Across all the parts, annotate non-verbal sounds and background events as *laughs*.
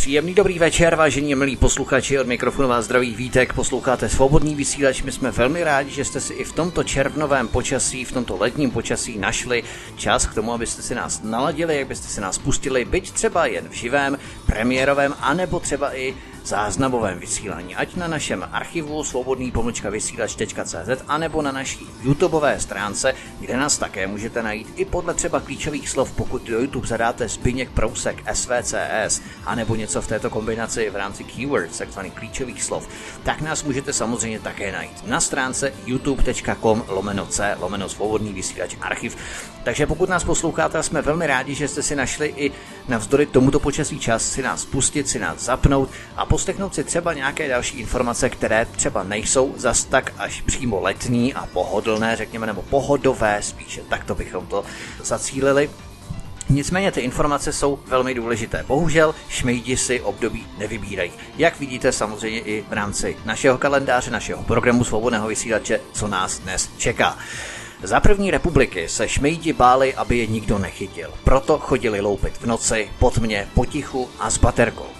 Příjemný dobrý večer, vážení milí posluchači, od mikrofonu vás zdraví Vítek, posloucháte Svobodný vysílač, my jsme velmi rádi, že jste si i v tomto červnovém počasí, v tomto letním počasí našli čas k tomu, abyste si nás naladili, jak byste si nás pustili, byť třeba jen v živém, premiérovém, anebo třeba i záznamovém vysílání, ať na našem archivu svobodný pomlčka vysílač.cz anebo na naší YouTubeové stránce, kde nás také můžete najít i podle třeba klíčových slov, pokud do YouTube zadáte Zbyněk Prousek SVCS anebo něco v této kombinaci v rámci keywords, takzvaných klíčových slov, tak nás můžete samozřejmě také najít na stránce youtube.com lomeno c lomeno svobodný vysílač archiv. Takže pokud nás posloucháte, jsme velmi rádi, že jste si našli i navzdory tomuto počasí čas si nás pustit, si nás zapnout a poslechnout si třeba nějaké další informace, které třeba nejsou zas tak až přímo letní a pohodlné, řekněme, nebo pohodové spíše, tak to bychom to zacílili. Nicméně ty informace jsou velmi důležité. Bohužel šmejdi si období nevybírají. Jak vidíte samozřejmě i v rámci našeho kalendáře, našeho programu svobodného vysílače, co nás dnes čeká. Za první republiky se šmejdi báli, aby je nikdo nechytil. Proto chodili loupit v noci, pod mě, potichu a s baterkou.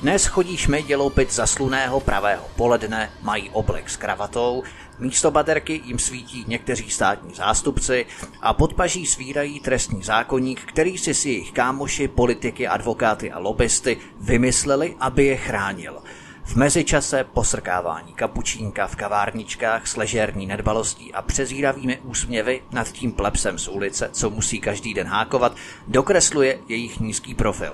Dnes chodí šmejdi loupit za sluného pravého. Poledne, mají oblek s kravatou, místo baterky jim svítí někteří státní zástupci a podpaží svírají trestní zákonník, který si si jejich kámoši, politiky, advokáty a lobbysty vymysleli, aby je chránil – v mezičase posrkávání kapučínka v kavárničkách s ležérní nedbalostí a přezíravými úsměvy nad tím plepsem z ulice, co musí každý den hákovat, dokresluje jejich nízký profil.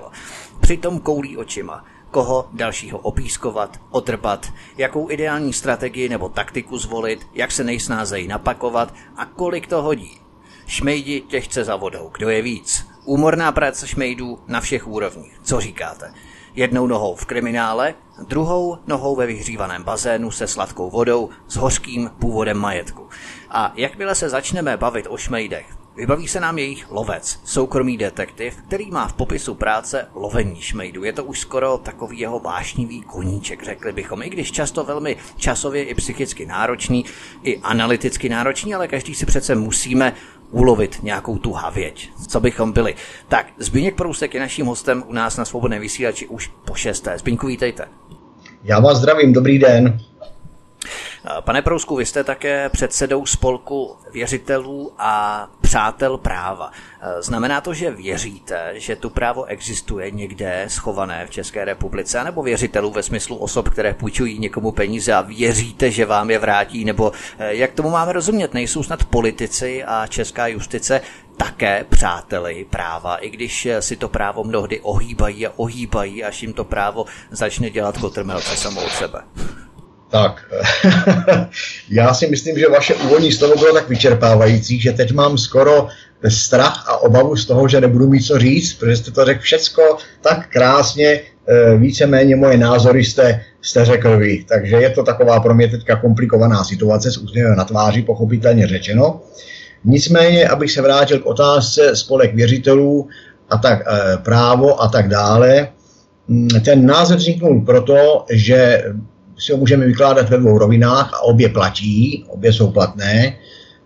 Přitom koulí očima, koho dalšího opískovat, otrpat, jakou ideální strategii nebo taktiku zvolit, jak se nejsnázejí napakovat a kolik to hodí. Šmejdi těžce za vodou, kdo je víc. Úmorná práce šmejdů na všech úrovních. Co říkáte? Jednou nohou v kriminále, druhou nohou ve vyhřívaném bazénu se sladkou vodou s hořkým původem majetku. A jakmile se začneme bavit o šmejdech, Vybaví se nám jejich lovec, soukromý detektiv, který má v popisu práce lovení šmejdu. Je to už skoro takový jeho vášnivý koníček, řekli bychom, i když často velmi časově i psychicky náročný, i analyticky náročný, ale každý si přece musíme ulovit nějakou tu havěť. Co bychom byli? Tak, Zbigněk Prousek je naším hostem u nás na Svobodné vysílači už po šesté. Zbigňku, vítejte. Já vás zdravím, dobrý den. Pane Prousku, vy jste také předsedou spolku věřitelů a přátel práva. Znamená to, že věříte, že tu právo existuje někde schované v České republice, nebo věřitelů ve smyslu osob, které půjčují někomu peníze a věříte, že vám je vrátí, nebo eh, jak tomu máme rozumět? Nejsou snad politici a česká justice také přáteli práva, i když si to právo mnohdy ohýbají a ohýbají, až jim to právo začne dělat kotrmelce samo sebe. Tak, *laughs* já si myslím, že vaše úvodní slovo bylo tak vyčerpávající, že teď mám skoro strach a obavu z toho, že nebudu mít co říct, protože jste to řekl všecko tak krásně, eh, víceméně moje názory jste, jste řekl vy. Takže je to taková pro mě teďka komplikovaná situace s úsměvem na tváři, pochopitelně řečeno. Nicméně, abych se vrátil k otázce spolek věřitelů a tak e, právo a tak dále, mm, ten název vzniknul proto, že si ho můžeme vykládat ve dvou rovinách a obě platí, obě jsou platné.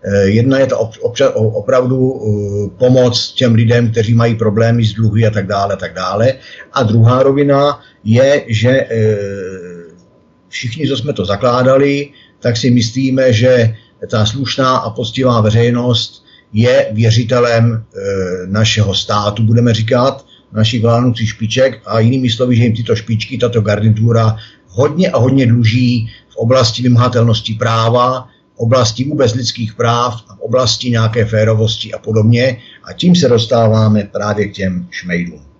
Eh, jedna je to obča- opravdu eh, pomoc těm lidem, kteří mají problémy s dluhy a tak dále, tak dále. A druhá rovina je, že eh, všichni, co jsme to zakládali, tak si myslíme, že ta slušná a poctivá veřejnost je věřitelem našeho státu, budeme říkat, našich vládnoucích špiček a jinými slovy, že jim tyto špičky, tato garnitura hodně a hodně dluží v oblasti vymahatelnosti práva, v oblasti vůbec lidských práv a v oblasti nějaké férovosti a podobně. A tím se dostáváme právě k těm šmejdům.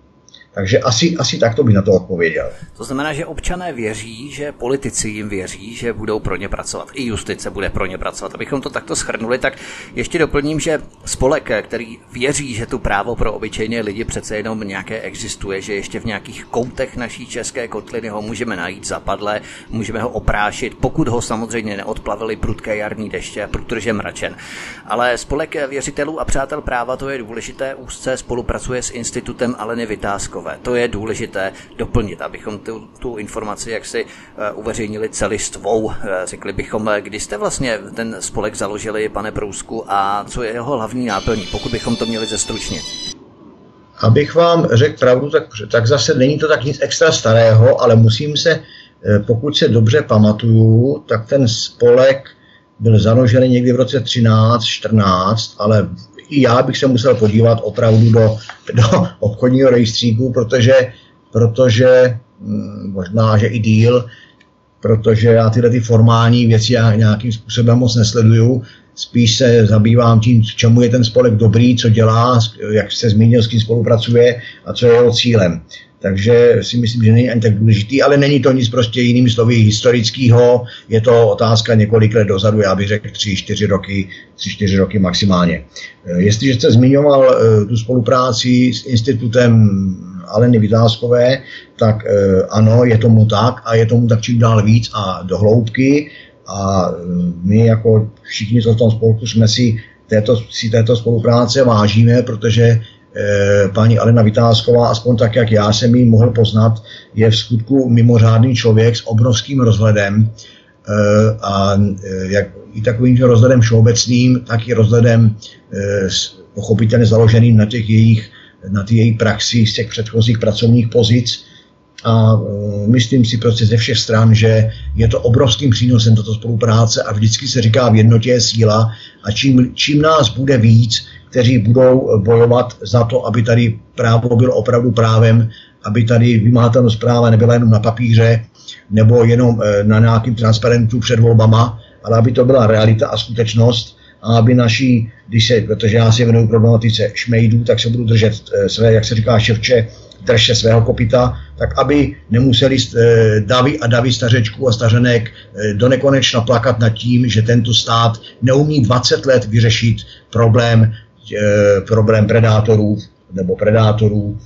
Takže asi, asi takto bych na to odpověděl. To znamená, že občané věří, že politici jim věří, že budou pro ně pracovat. I justice bude pro ně pracovat. Abychom to takto schrnuli, tak ještě doplním, že spolek, který věří, že tu právo pro obyčejné lidi přece jenom nějaké existuje, že ještě v nějakých koutech naší české kotliny ho můžeme najít zapadlé, můžeme ho oprášit, pokud ho samozřejmě neodplavili prudké jarní deště, protože mračen. Ale spolek věřitelů a přátel práva, to je důležité, úzce spolupracuje s institutem Aleny Vytázkové Švýcarové. To je důležité doplnit, abychom tu, tu informaci jaksi uh, uveřejnili celistvou. Uh, řekli bychom, eh, kdy jste vlastně ten spolek založili, pane Prousku, a co je jeho hlavní náplní, pokud bychom to měli zestručnit. abych vám řekl pravdu, tak, tak zase není to tak nic extra starého, ale musím se, eh, pokud se dobře pamatuju, tak ten spolek byl založený někdy v roce 13, 14, ale i já bych se musel podívat opravdu do, do obchodního rejstříku, protože, protože hm, možná, že i díl, protože já tyhle ty formální věci já nějakým způsobem moc nesleduju, spíš se zabývám tím, k čemu je ten spolek dobrý, co dělá, jak se zmínil, s kým spolupracuje a co je jeho cílem. Takže si myslím, že není ani tak důležitý, ale není to nic prostě jiným slovy historického, je to otázka několik let dozadu, já bych řekl tři, čtyři roky, tři, čtyři roky maximálně. Eh, jestliže jste zmiňoval eh, tu spolupráci s institutem Aleny Vytázkové, tak eh, ano, je tomu tak a je tomu tak čím dál víc a do hloubky a my jako všichni, co v tom spolku jsme si této, si této spolupráce vážíme, protože Eh, paní Alena Vytázková, aspoň tak, jak já jsem ji mohl poznat, je v skutku mimořádný člověk s obrovským rozhledem. Eh, a eh, jak i takovým rozhledem všeobecným, tak i rozhledem pochopitelně založeným na těch jejich na ty její praxi z těch předchozích pracovních pozic a myslím si prostě ze všech stran, že je to obrovským přínosem tato spolupráce a vždycky se říká v jednotě je síla a čím, čím nás bude víc, kteří budou bojovat za to, aby tady právo bylo opravdu právem, aby tady vymáhatelnost práva nebyla jenom na papíře nebo jenom eh, na nějakým transparentu před volbama, ale aby to byla realita a skutečnost a aby naši, když se, protože já si věnuju problematice šmejdů, tak se budu držet eh, své, jak se říká, ševče, držte svého kopita, tak aby nemuseli eh, davy a davy stařečků a stařenek do nekonečna plakat nad tím, že tento stát neumí 20 let vyřešit problém Eh, problém predátorů nebo predátorů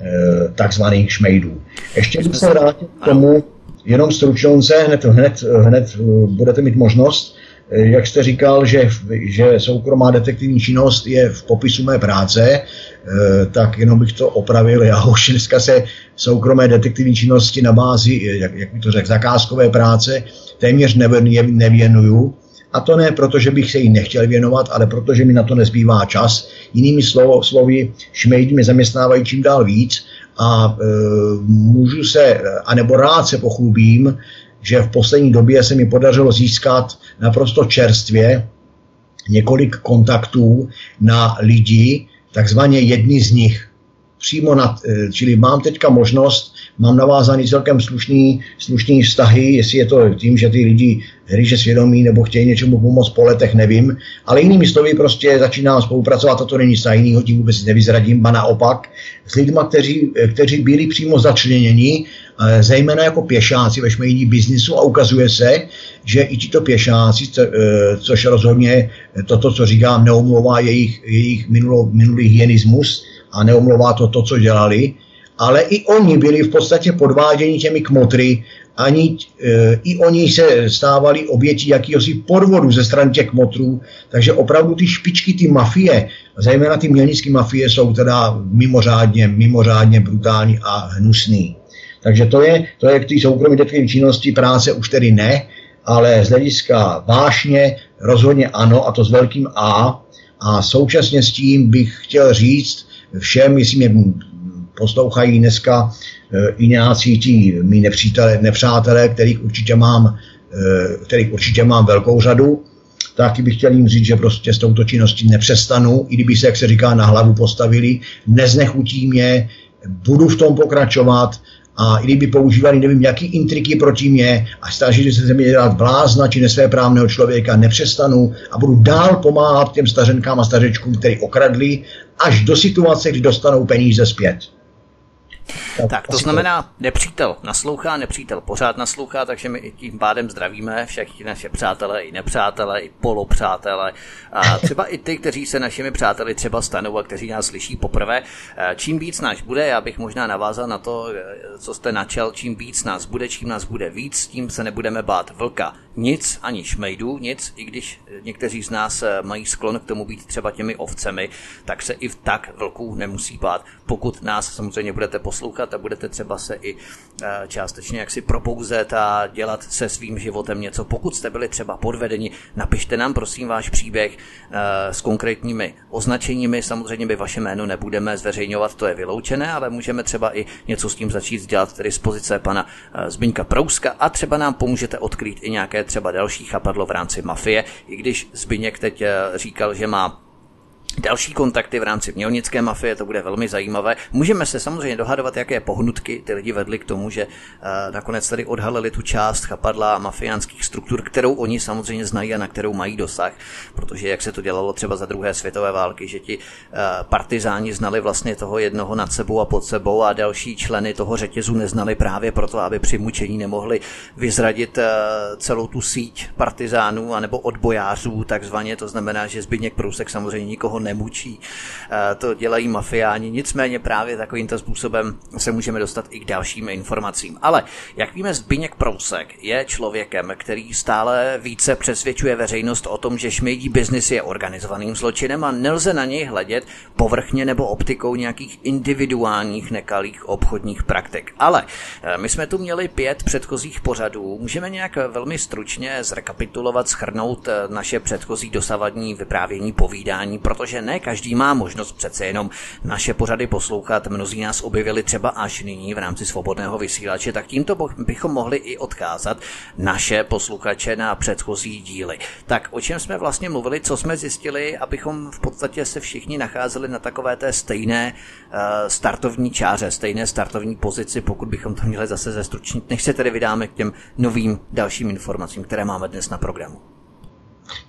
eh, takzvaných šmejdů. Ještě bych se vrátil k tomu, jenom stručnouce, hned, hned, hned eh, budete mít možnost, jak jste říkal, že, že soukromá detektivní činnost je v popisu mé práce, tak jenom bych to opravil. Já už dneska se soukromé detektivní činnosti na bázi, jak, jak bych to řekl, zakázkové práce téměř nevěnuju. A to ne proto, že bych se jí nechtěl věnovat, ale protože mi na to nezbývá čas. Jinými slovo, slovy, šmejdi mě zaměstnávají čím dál víc a e, můžu se, anebo rád se pochlubím, že v poslední době se mi podařilo získat naprosto čerstvě několik kontaktů na lidi, takzvaně jedni z nich. Přímo na, e, čili mám teďka možnost mám navázaný celkem slušný, slušný vztahy, jestli je to tím, že ty lidi hryže svědomí nebo chtějí něčemu pomoct po letech, nevím. Ale jinými slovy prostě začínám spolupracovat a to není nic jiného, tím vůbec nevyzradím, ba naopak, s lidmi, kteří, kteří byli přímo začleněni, eh, zejména jako pěšáci ve šmejní biznisu a ukazuje se, že i tito pěšáci, eh, což rozhodně toto, co říkám, neomlouvá jejich, jejich minulý hyenismus a neomlouvá to to, co dělali, ale i oni byli v podstatě podváděni těmi kmotry, ani e, i oni se stávali obětí jakýhosi podvodu ze strany těch kmotrů, takže opravdu ty špičky, ty mafie, zejména ty mělnické mafie, jsou teda mimořádně, mimořádně brutální a hnusný. Takže to je, to je k té soukromé detektivní činnosti práce už tedy ne, ale z hlediska vášně rozhodně ano, a to s velkým A. A současně s tím bych chtěl říct všem, jestli mě poslouchají dneska eh, i nějací ti mý nepřítelé, nepřátelé, kterých určitě mám, eh, kterých určitě mám velkou řadu, tak bych chtěl jim říct, že prostě s touto činností nepřestanu, i kdyby se, jak se říká, na hlavu postavili, neznechutí mě, budu v tom pokračovat a i kdyby používali nevím, jaký intriky proti mě a snažili se ze mě dělat blázna či nesvéprávného člověka, nepřestanu a budu dál pomáhat těm stařenkám a stařečkům, který okradli, až do situace, kdy dostanou peníze zpět. Tak, tak to znamená, nepřítel naslouchá, nepřítel pořád naslouchá, takže my tím pádem zdravíme všechny naše přátelé i nepřátelé, i polopřátelé a třeba i ty, kteří se našimi přáteli třeba stanou a kteří nás slyší poprvé. Eh, čím víc nás bude, já bych možná navázal na to, eh, co jste načal, čím víc nás bude, čím nás bude víc, tím se nebudeme bát vlka. Nic ani šmejdů, nic, i když někteří z nás eh, mají sklon k tomu být třeba těmi ovcemi, tak se i v tak vlků nemusí bát, pokud nás samozřejmě budete poslouchat a budete třeba se i částečně jaksi probouzet a dělat se svým životem něco. Pokud jste byli třeba podvedeni, napište nám prosím váš příběh s konkrétními označeními. Samozřejmě by vaše jméno nebudeme zveřejňovat, to je vyloučené, ale můžeme třeba i něco s tím začít dělat, tedy z pozice pana Zbyňka Prouska a třeba nám pomůžete odkrýt i nějaké třeba další chapadlo v rámci mafie, i když Zbyněk teď říkal, že má další kontakty v rámci mělnické mafie, to bude velmi zajímavé. Můžeme se samozřejmě dohadovat, jaké pohnutky ty lidi vedly k tomu, že uh, nakonec tady odhalili tu část chapadla mafiánských struktur, kterou oni samozřejmě znají a na kterou mají dosah, protože jak se to dělalo třeba za druhé světové války, že ti uh, partizáni znali vlastně toho jednoho nad sebou a pod sebou a další členy toho řetězu neznali právě proto, aby při mučení nemohli vyzradit uh, celou tu síť partizánů anebo odbojářů, takzvaně, to znamená, že Zbigněk Průsek samozřejmě nikoho nemučí. Eh, to dělají mafiáni, nicméně právě takovýmto způsobem se můžeme dostat i k dalším informacím. Ale jak víme, Zbyněk Prousek je člověkem, který stále více přesvědčuje veřejnost o tom, že šmejdí biznis je organizovaným zločinem a nelze na něj hledět povrchně nebo optikou nějakých individuálních nekalých obchodních praktik. Ale eh, my jsme tu měli pět předchozích pořadů. Můžeme nějak velmi stručně zrekapitulovat, schrnout eh, naše předchozí dosavadní vyprávění, povídání, protože protože ne každý má možnost přece jenom naše pořady poslouchat. Mnozí nás objevili třeba až nyní v rámci svobodného vysílače, tak tímto bychom mohli i odkázat naše posluchače na předchozí díly. Tak o čem jsme vlastně mluvili, co jsme zjistili, abychom v podstatě se všichni nacházeli na takové té stejné uh, startovní čáře, stejné startovní pozici, pokud bychom to měli zase zestručnit, než se tedy vydáme k těm novým dalším informacím, které máme dnes na programu.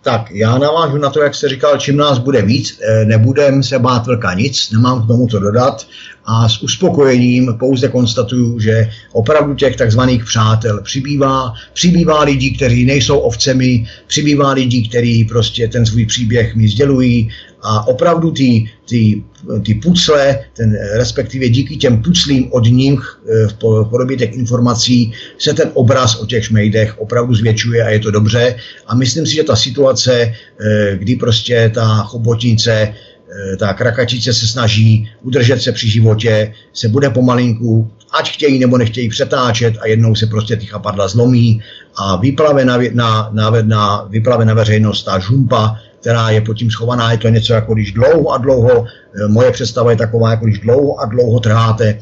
Tak já navážu na to, jak se říkal, čím nás bude víc, eh, nebudem se bát velká nic, nemám k tomu co dodat a s uspokojením pouze konstatuju, že opravdu těch takzvaných přátel přibývá, přibývá lidí, kteří nejsou ovcemi, přibývá lidí, kteří prostě ten svůj příběh mi sdělují a opravdu ty, ty, ty pucle, ten, respektive díky těm puclím od nich eh, v podobě těch informací se ten obraz o těch šmejdech opravdu zvětšuje a je to dobře. A myslím si, že ta situace, eh, kdy prostě ta chobotnice Eh, ta krakačice se snaží udržet se při životě, se bude pomalinku, ať chtějí nebo nechtějí přetáčet a jednou se prostě ty chapadla zlomí a vyplave na, na, na, na, vyplave na veřejnost ta žumpa, která je pod tím schovaná, je to něco jako když dlouho a dlouho, eh, moje představa je taková, jako když dlouho a dlouho trháte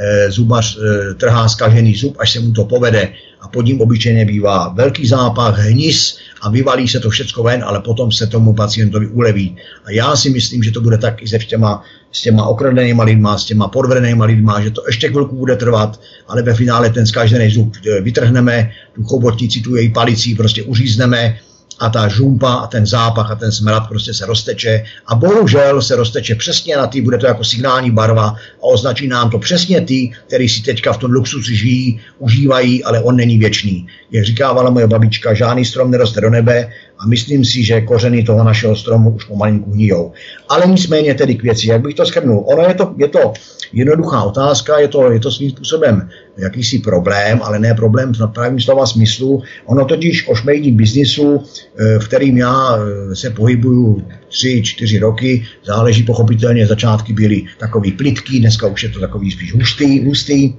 Eh, zubař eh, trhá zkažený zub, až se mu to povede a pod ním obyčejně bývá velký zápach, hnis a vyvalí se to všecko ven, ale potom se tomu pacientovi uleví. A já si myslím, že to bude tak i se těma, s těma okradenýma lidma, s těma podvedenýma lidma, že to ještě chvilku bude trvat, ale ve finále ten zkažený zub vytrhneme, tu chobotnici, tu její palicí prostě uřízneme a ta žumpa a ten zápach a ten smrad prostě se rozteče a bohužel se rozteče přesně na ty, bude to jako signální barva a označí nám to přesně ty, který si teďka v tom luxusu žijí, užívají, ale on není věčný. Jak říkávala moje babička, žádný strom neroste do nebe a myslím si, že kořeny toho našeho stromu už pomalinku hníjou. Ale nicméně tedy k věci, jak bych to schrnul. Ono je to, je to jednoduchá otázka, je to, je to svým způsobem jakýsi problém, ale ne problém v pravém slova smyslu. Ono totiž o šmejdním biznisu, eh, v kterým já eh, se pohybuju tři, čtyři roky, záleží pochopitelně, začátky byly takový plitký, dneska už je to takový spíš hustý, hustý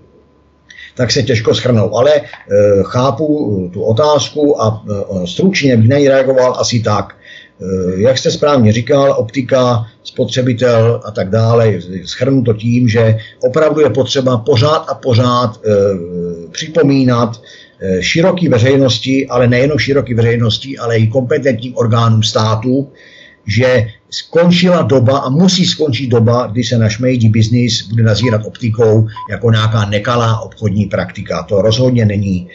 tak se těžko schrnou. Ale e, chápu tu otázku a e, stručně bych na ní reagoval asi tak. E, jak jste správně říkal, optika, spotřebitel a tak dále, schrnu to tím, že opravdu je potřeba pořád a pořád e, připomínat e, široký veřejnosti, ale nejenom široký veřejnosti, ale i kompetentním orgánům státu, že skončila doba a musí skončit doba, kdy se náš mejdí biznis bude nazírat optikou jako nějaká nekalá obchodní praktika. To rozhodně není.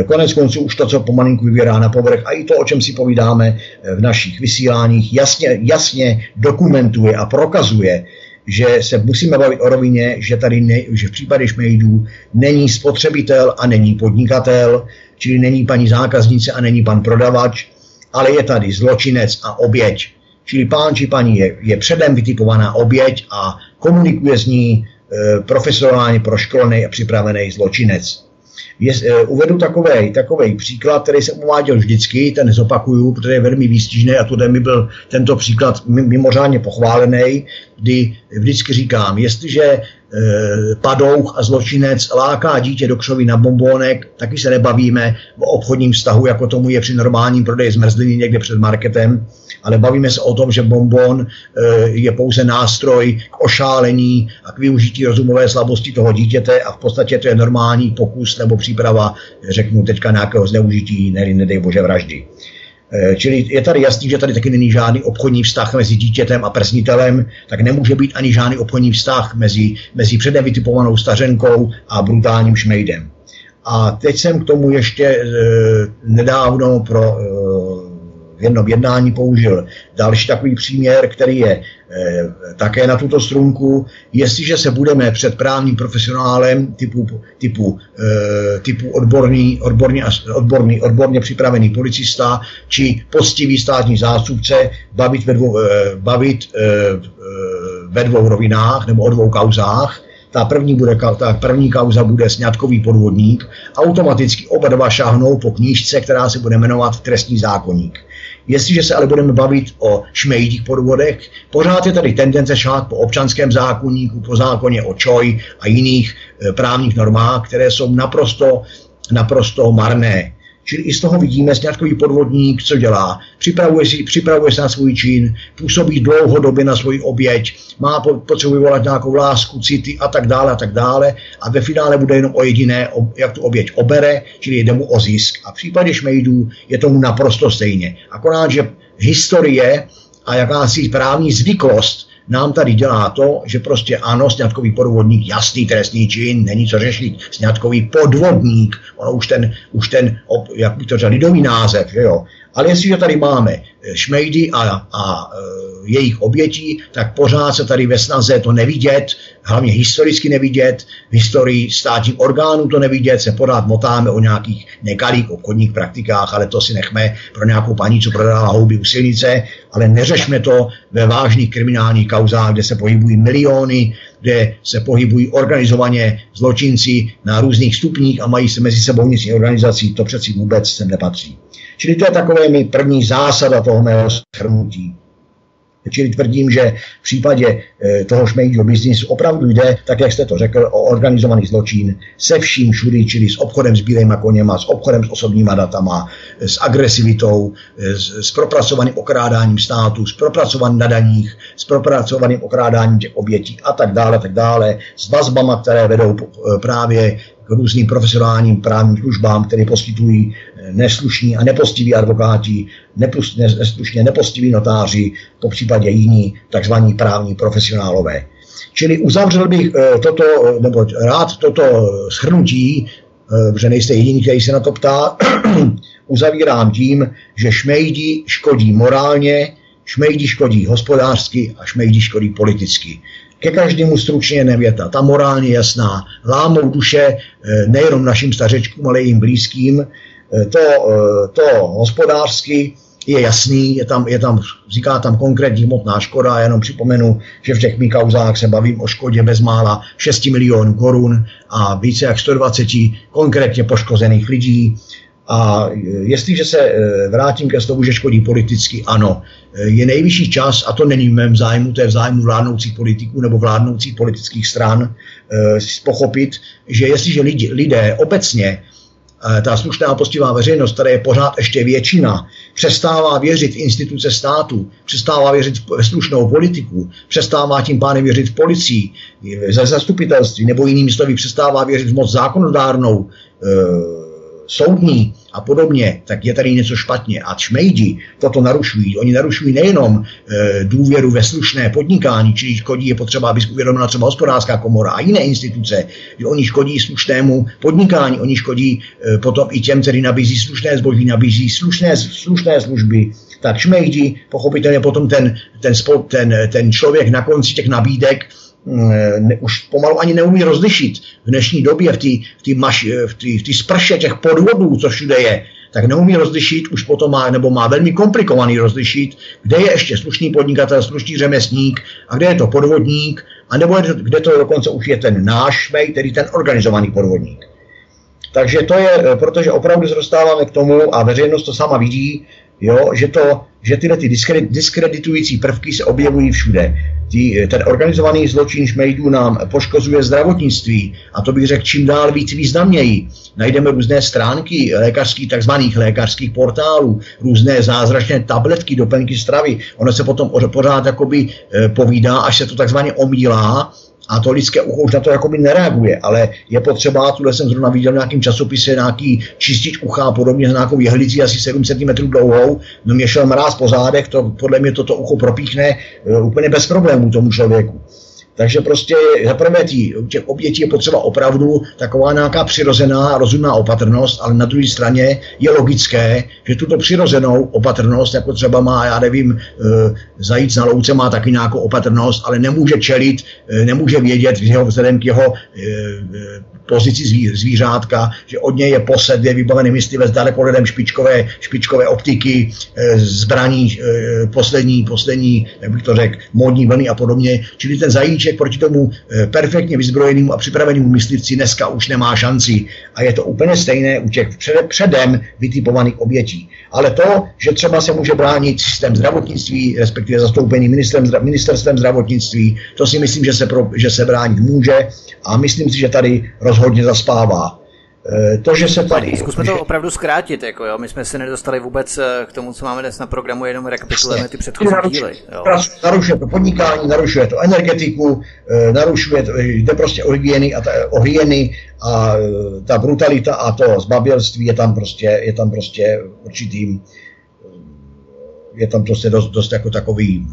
E, konec konců už to, co pomalinku vyvěrá na povrch a i to, o čem si povídáme e, v našich vysíláních, jasně, jasně dokumentuje a prokazuje, že se musíme bavit o rovině, že tady ne, že v případě šmejdů není spotřebitel a není podnikatel, čili není paní zákaznice a není pan prodavač, ale je tady zločinec a oběť Čili pán či paní je, je předem vytipovaná oběť a komunikuje s ní e, profesionálně proškolený a připravený zločinec. Je, e, uvedu takový takovej příklad, který jsem uváděl vždycky, ten zopakuju, protože je velmi výstižný a tudy mi byl tento příklad mimořádně pochválený, kdy vždycky říkám, jestliže padouch a zločinec láká dítě do křoví na bombónek, taky se nebavíme o obchodním vztahu, jako tomu je při normálním prodeji zmrzliny někde před marketem, ale bavíme se o tom, že bonbon je pouze nástroj k ošálení a k využití rozumové slabosti toho dítěte a v podstatě to je normální pokus nebo příprava, řeknu teďka nějakého zneužití, ne, nedej bože vraždy. Eh, čili je tady jasný, že tady taky není žádný obchodní vztah mezi dítětem a prznitelem, tak nemůže být ani žádný obchodní vztah mezi, mezi předem vytipovanou stařenkou a brutálním šmejdem. A teď jsem k tomu ještě e, nedávno pro e, jednom jednání použil další takový příměr, který je eh, také na tuto strunku. Jestliže se budeme před právním profesionálem typu, typu, eh, typu odborný, odborný, odborný, odborně připravený policista či poctivý státní zástupce bavit ve dvou, eh, bavit ve dvou rovinách nebo o dvou kauzách, ta první, bude, ta první kauza bude sňatkový podvodník, automaticky oba dva šáhnou po knížce, která se bude jmenovat trestní zákonník. Jestliže se ale budeme bavit o šmejdích podvodech, pořád je tady tendence šát po občanském zákonníku, po zákoně o ČOJ a jiných e, právních normách, které jsou naprosto, naprosto marné. Čili i z toho vidíme sňatkový podvodník, co dělá. Připravuje, si, připravuje se na svůj čin, působí dlouhodobě na svůj oběť, má potřebu vyvolat nějakou lásku, city a tak dále a tak dále a ve finále bude jenom o jediné, jak tu oběť obere, čili jde mu o zisk. A v případě šmejdů je tomu naprosto stejně. Akorát, že historie a jakási právní zvyklost nám tady dělá to, že prostě ano, sňatkový podvodník, jasný trestný čin, není co řešit, sňatkový podvodník, ono už ten, už ten jak by to řekl, lidový název, že jo, ale jestliže tady máme eh, šmejdy a, a e, jejich obětí, tak pořád se tady ve snaze to nevidět, hlavně historicky nevidět, v historii státních orgánů to nevidět, se pořád motáme o nějakých nekalých obchodních praktikách, ale to si nechme pro nějakou paní, co prodává houby u silnice, ale neřešme to ve vážných kriminálních kauzách, kde se pohybují miliony, kde se pohybují organizovaně zločinci na různých stupních a mají se mezi sebou nic organizací, to přeci vůbec sem nepatří. Čili to je takové mi první zásada toho mého shrnutí. Čili tvrdím, že v případě eh, toho šmejdího biznisu opravdu jde, tak jak jste to řekl, o organizovaný zločin se vším všudy, čili s obchodem s bílejma koněma, s obchodem s osobníma datama, s agresivitou, s, s propracovaným okrádáním státu, s propracovaným na daních, s propracovaným okrádáním těch obětí a tak dále, tak dále, s vazbama, které vedou eh, právě k různým profesionálním právním službám, které poskytují eh, neslušní a nepostiví advokáti, neslušně nepostiví notáři, po případě jiní takzvaní právní profesionálové. Čili uzavřel bych eh, toto, nebo rád toto shrnutí, eh, že nejste jediný, který se na to ptá, *clears throat* uzavírám tím, že šmejdi škodí morálně, šmejdi škodí hospodářsky a šmejdi škodí politicky ke každému stručně nevěta. Ta morálně jasná. Lámou duše eh, nejenom našim stařečkům, ale i jim blízkým. Eh, to, eh, to hospodářsky je jasný, je tam, je tam, říká tam konkrétní hmotná škoda, jenom připomenu, že v těch mých kauzách se bavím o škodě bezmála 6 milionů korun a více jak 120 konkrétně poškozených lidí. A jestliže se eh, vrátím ke slovu, že škodí politicky, ano, eh, je nejvyšší čas, a to není v mém zájmu, to je v zájmu vládnoucích politiků nebo vládnoucích politických stran, eh, pochopit, že jestliže lidi, lidé obecně ta slušná postivá veřejnost, která je pořád ještě většina, přestává věřit v instituce státu, přestává věřit ve slušnou politiku, přestává tím pádem věřit v policii, za zastupitelství nebo jinými slovy přestává věřit v moc zákonodárnou, soudní a podobně, tak je tady něco špatně. A šmejdi toto narušují. Oni narušují nejenom e, důvěru ve slušné podnikání, čili škodí je potřeba, aby uvědomila třeba hospodářská komora a jiné instituce, že oni škodí slušnému podnikání, oni škodí e, potom i těm, kteří nabízí slušné zboží, nabízí slušné, slušné služby, tak šmejdi, pochopitelně potom ten, ten, spod, ten, ten člověk na konci těch nabídek ne, už pomalu ani neumí rozlišit v dnešní době v té v maš, v v sprše těch podvodů, co všude je, tak neumí rozlišit, už potom má, nebo má velmi komplikovaný rozlišit, kde je ještě slušný podnikatel, slušný řemeslník a kde je to podvodník, a nebo je, kde to dokonce už je ten náš šmej, tedy ten organizovaný podvodník. Takže to je, protože opravdu se dostáváme k tomu a veřejnost to sama vidí, jo, že, to, že tyhle ty diskreditující prvky se objevují všude. Tí, ten organizovaný zločin šmejdů nám poškozuje zdravotnictví a to bych řekl čím dál víc významněji. Najdeme různé stránky lékařských, takzvaných lékařských portálů, různé zázračné tabletky, doplňky stravy. Ono se potom pořád jakoby eh, povídá, až se to takzvaně omílá a to lidské ucho už na to jakoby nereaguje, ale je potřeba, tuhle jsem zrovna viděl v nějakém časopise, nějaký čistič ucha a podobně nějakou jehlicí asi 7 cm dlouhou, no mě šel mráz po zádech, to podle mě toto ucho propíchne uh, úplně bez problémů tomu člověku. Takže prostě za prvé tí, těch obětí je potřeba opravdu taková nějaká přirozená rozumná opatrnost, ale na druhé straně je logické, že tuto přirozenou opatrnost, jako třeba má, já nevím, eh, zajíc na louce má taky nějakou opatrnost, ale nemůže čelit, eh, nemůže vědět vzhledem k jeho eh, pozici zví, zvířátka, že od něj je posed, je vybavený myslivec dalekohledem špičkové, špičkové optiky, e, zbraní, e, poslední, poslední, jak bych to řekl, módní vlny a podobně. Čili ten zajíček proti tomu e, perfektně vyzbrojenému a připravenému myslivci dneska už nemá šanci. A je to úplně stejné u těch před, předem vytipovaných obětí. Ale to, že třeba se může bránit systém zdravotnictví, respektive zastoupení ministerstvem, ministerstvem zdravotnictví, to si myslím, že se, pro, že se bránit může a myslím si, že tady rozhodně zaspává. E, to, že se tady... Zkusme to opravdu zkrátit, jako jo. My jsme se nedostali vůbec e, k tomu, co máme dnes na programu, jenom rekapitulujeme ty předchozí díly. Narušuje to podnikání, narušuje to energetiku, e, narušuje to, jde prostě o hygieny a, ta, o hygieny a ta brutalita a to zbabělství je tam prostě, je tam prostě určitým, je tam prostě dost, dost jako takový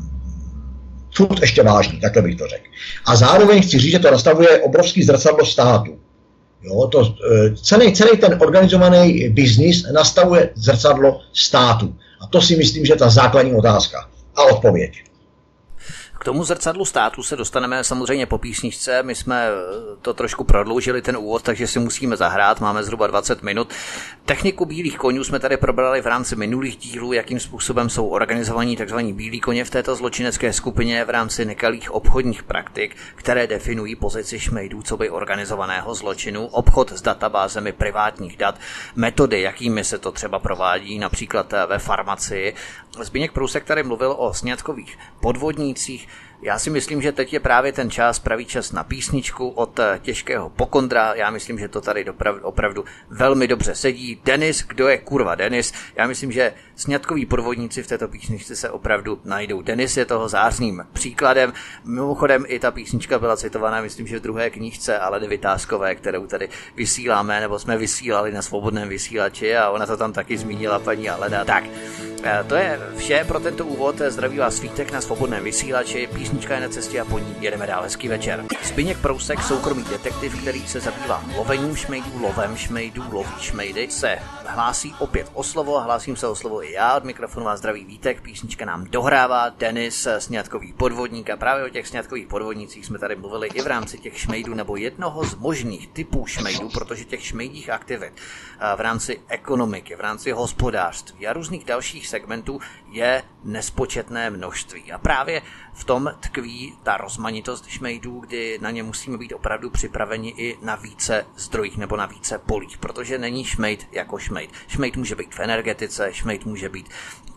furt ještě vážný, takhle bych to řekl. A zároveň chci říct, že to nastavuje obrovský zrcadlo státu. Jo, to, e, celý, celý ten organizovaný biznis nastavuje zrcadlo státu. A to si myslím, že je ta základní otázka a odpověď. K tomu zrcadlu státu se dostaneme samozřejmě po písničce. My jsme eh, to trošku prodloužili ten úvod, takže si musíme zahrát. Máme zhruba 20 minut. Techniku bílých konňů jsme tady probrali v rámci minulých dílů, jakým způsobem jsou organizovaní tzv. bílí koně v této zločinecké skupině v rámci nekalých obchodních praktik, které definují pozici šmejdů co by organizovaného zločinu, obchod s databázemi privátních dat, metody, jakými se to třeba provádí, například eh, ve farmacii. Zbigněk Průsek tady mluvil o snědkových podvodnících, já si myslím, že teď je právě ten čas, pravý čas na písničku od eh, těžkého pokondra. Já myslím, že to tady dopravdu, opravdu velmi dobře sedí. Denis, kdo je kurva Denis? Já myslím, že snědkoví podvodníci v této písničce se opravdu najdou. Denis je toho zářným příkladem. Mimochodem i ta písnička byla citovaná, myslím, že v druhé knížce ale Vytázkové, kterou tady vysíláme, nebo jsme vysílali na svobodném vysílači a ona to tam taky zmínila paní Alena. Tak, eh, to je vše pro tento úvod. Zdraví vás svítek na svobodném vysílači. Písnička je na cestě a po ní jedeme dál. Hezký večer. Zbyněk Prousek, soukromý detektiv, který se zabývá lovením šmejdů, lovem šmejdů, loví šmejdy, se hlásí opět o slovo a hlásím se o slovo i já. Od mikrofonu vás zdraví Vítek, písnička nám dohrává Denis, sňatkový podvodník a právě o těch sňatkových podvodnících jsme tady mluvili i v rámci těch šmejdů nebo jednoho z možných typů šmejdů, protože těch šmejdích aktivit v rámci ekonomiky, v rámci hospodářství a různých dalších segmentů je nespočetné množství. A právě v tom tkví ta rozmanitost šmejdů, kdy na ně musíme být opravdu připraveni i na více zdrojích nebo na více polích, protože není šmejd jako šmejd. Šmejd může být v energetice, šmejd může být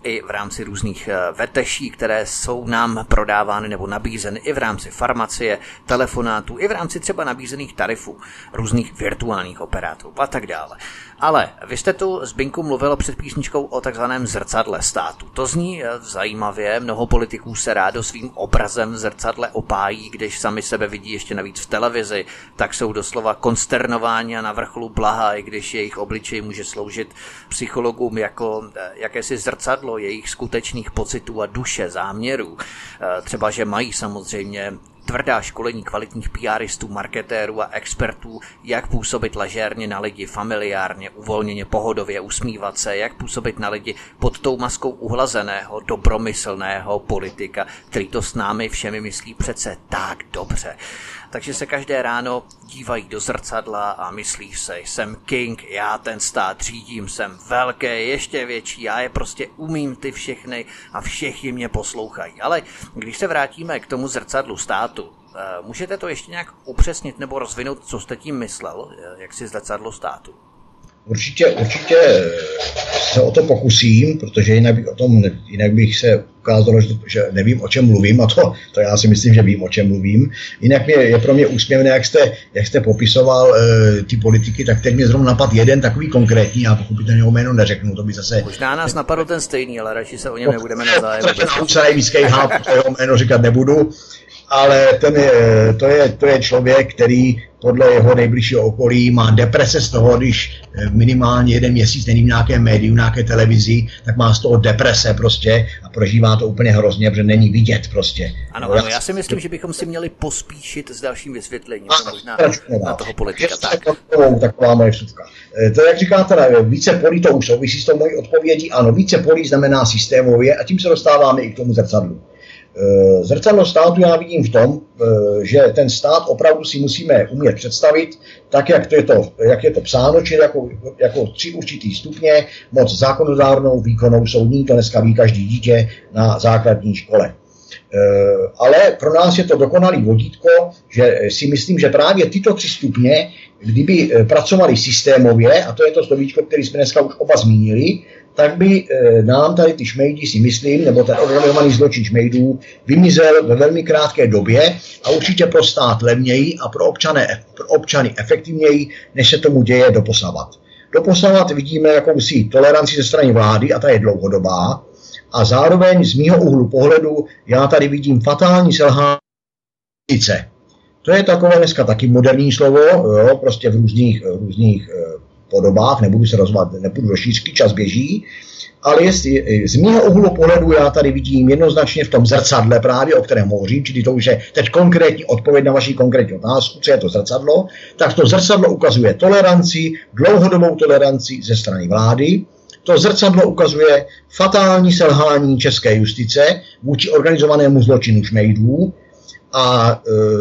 i v rámci různých eh, veteší, které jsou nám prodávány nebo nabízeny i v rámci farmacie, telefonátů, i v rámci třeba nabízených tarifů, různých virtuálních operátorů a tak dále. Ale vy jste tu z Binku mluvil před písničkou o takzvaném zrcadle státu. To zní eh, zajímavě, mnoho politiků se rádo svým obrazem v zrcadle opájí, když sami sebe vidí ještě navíc v televizi, tak jsou doslova konsternováni a na vrcholu blaha, i když jejich obličej může sloužit psychologům jako eh, jakési zrcadlo jejich skutečných pocitů a duše, záměrů. Eh, třeba, že mají samozřejmě tvrdá školení kvalitních PRistů, marketérů a expertů, jak působit ležérně na lidi, familiárně, uvolněně, pohodově, usmívat se, jak působit na lidi pod tou maskou uhlazeného, dobromyslného politika, který to s námi všemi myslí přece tak dobře takže se každé ráno dívají do zrcadla a myslí se, jsem king, já ten stát řídím, jsem velký, ještě větší, já je prostě umím ty všechny a všichni mě poslouchají. Ale když se vrátíme k tomu zrcadlu státu, eh, můžete to ještě nějak upřesnit nebo rozvinout, co jste tím myslel, eh, jak si zrcadlo státu? Určitě, určitě se o to pokusím, protože jinak bych, o tom, jinak bych se ukázalo, že, že nevím, o čem mluvím, a to, to já si myslím, že vím, o čem mluvím. Jinak mě, je pro mě úsměvné, jak jste, jak jste popisoval uh, ty politiky, tak teď mě zrovna napad jeden takový konkrétní, já pochopitelně o jméno neřeknu, to by zase... Možná nás napadl ten stejný, ale radši se o něm nebudeme nazájem. To se nejvíc jeho jméno říkat nebudu ale ten je, to, je, to je člověk, který podle jeho nejbližšího okolí má deprese z toho, když eh, minimálně jeden měsíc není v nějaké médiu, nějaké televizi, tak má z toho deprese prostě a prožívá to úplně hrozně, protože není vidět prostě. Ano, ano, já si myslím, že bychom si měli pospíšit s dalším vysvětlením, a, možná na toho politika. Tak. Taková moje vsuvka. Eh, to, jak říkáte, více polí to už souvisí s tou mojí odpovědí. Ano, více polí znamená systémově a tím se dostáváme i k tomu zrcadlu. Eh, zrcadlo státu já vidím v tom, eh, že ten stát opravdu si musíme umět představit tak, jak, to je, to, jak je to psáno, čili jako, jako tři určitý stupně, moc zákonodárnou, výkonnou, soudní, to dneska ví každý dítě na základní škole. Eh, ale pro nás je to dokonalý vodítko, že si myslím, že právě tyto tři stupně, kdyby pracovali systémově, a to je to slovíčko, který jsme dneska už oba zmínili, tak by eh, nám tady ty šmejdi, si myslím, nebo ten organizovaný zločin šmejdů, vymizel ve velmi krátké době a určitě pro stát levněji a pro, občany, pro občany efektivněji, než se tomu děje doposavat. Doposavat vidíme jakousi toleranci ze strany vlády a ta je dlouhodobá a zároveň z mýho úhlu pohledu já tady vidím fatální selhání to je takové dneska taky moderní slovo, jo, prostě v různých, různých eh, podobách, nebudu se rozvat, nebudu do šířky, čas běží, ale jestli, z mého úhlu pohledu já tady vidím jednoznačně v tom zrcadle právě, o kterém hovořím, čili to už je teď konkrétní odpověď na vaši konkrétní otázku, co je to zrcadlo, tak to zrcadlo ukazuje toleranci, dlouhodobou toleranci ze strany vlády, to zrcadlo ukazuje fatální selhání české justice vůči organizovanému zločinu šmejdů, a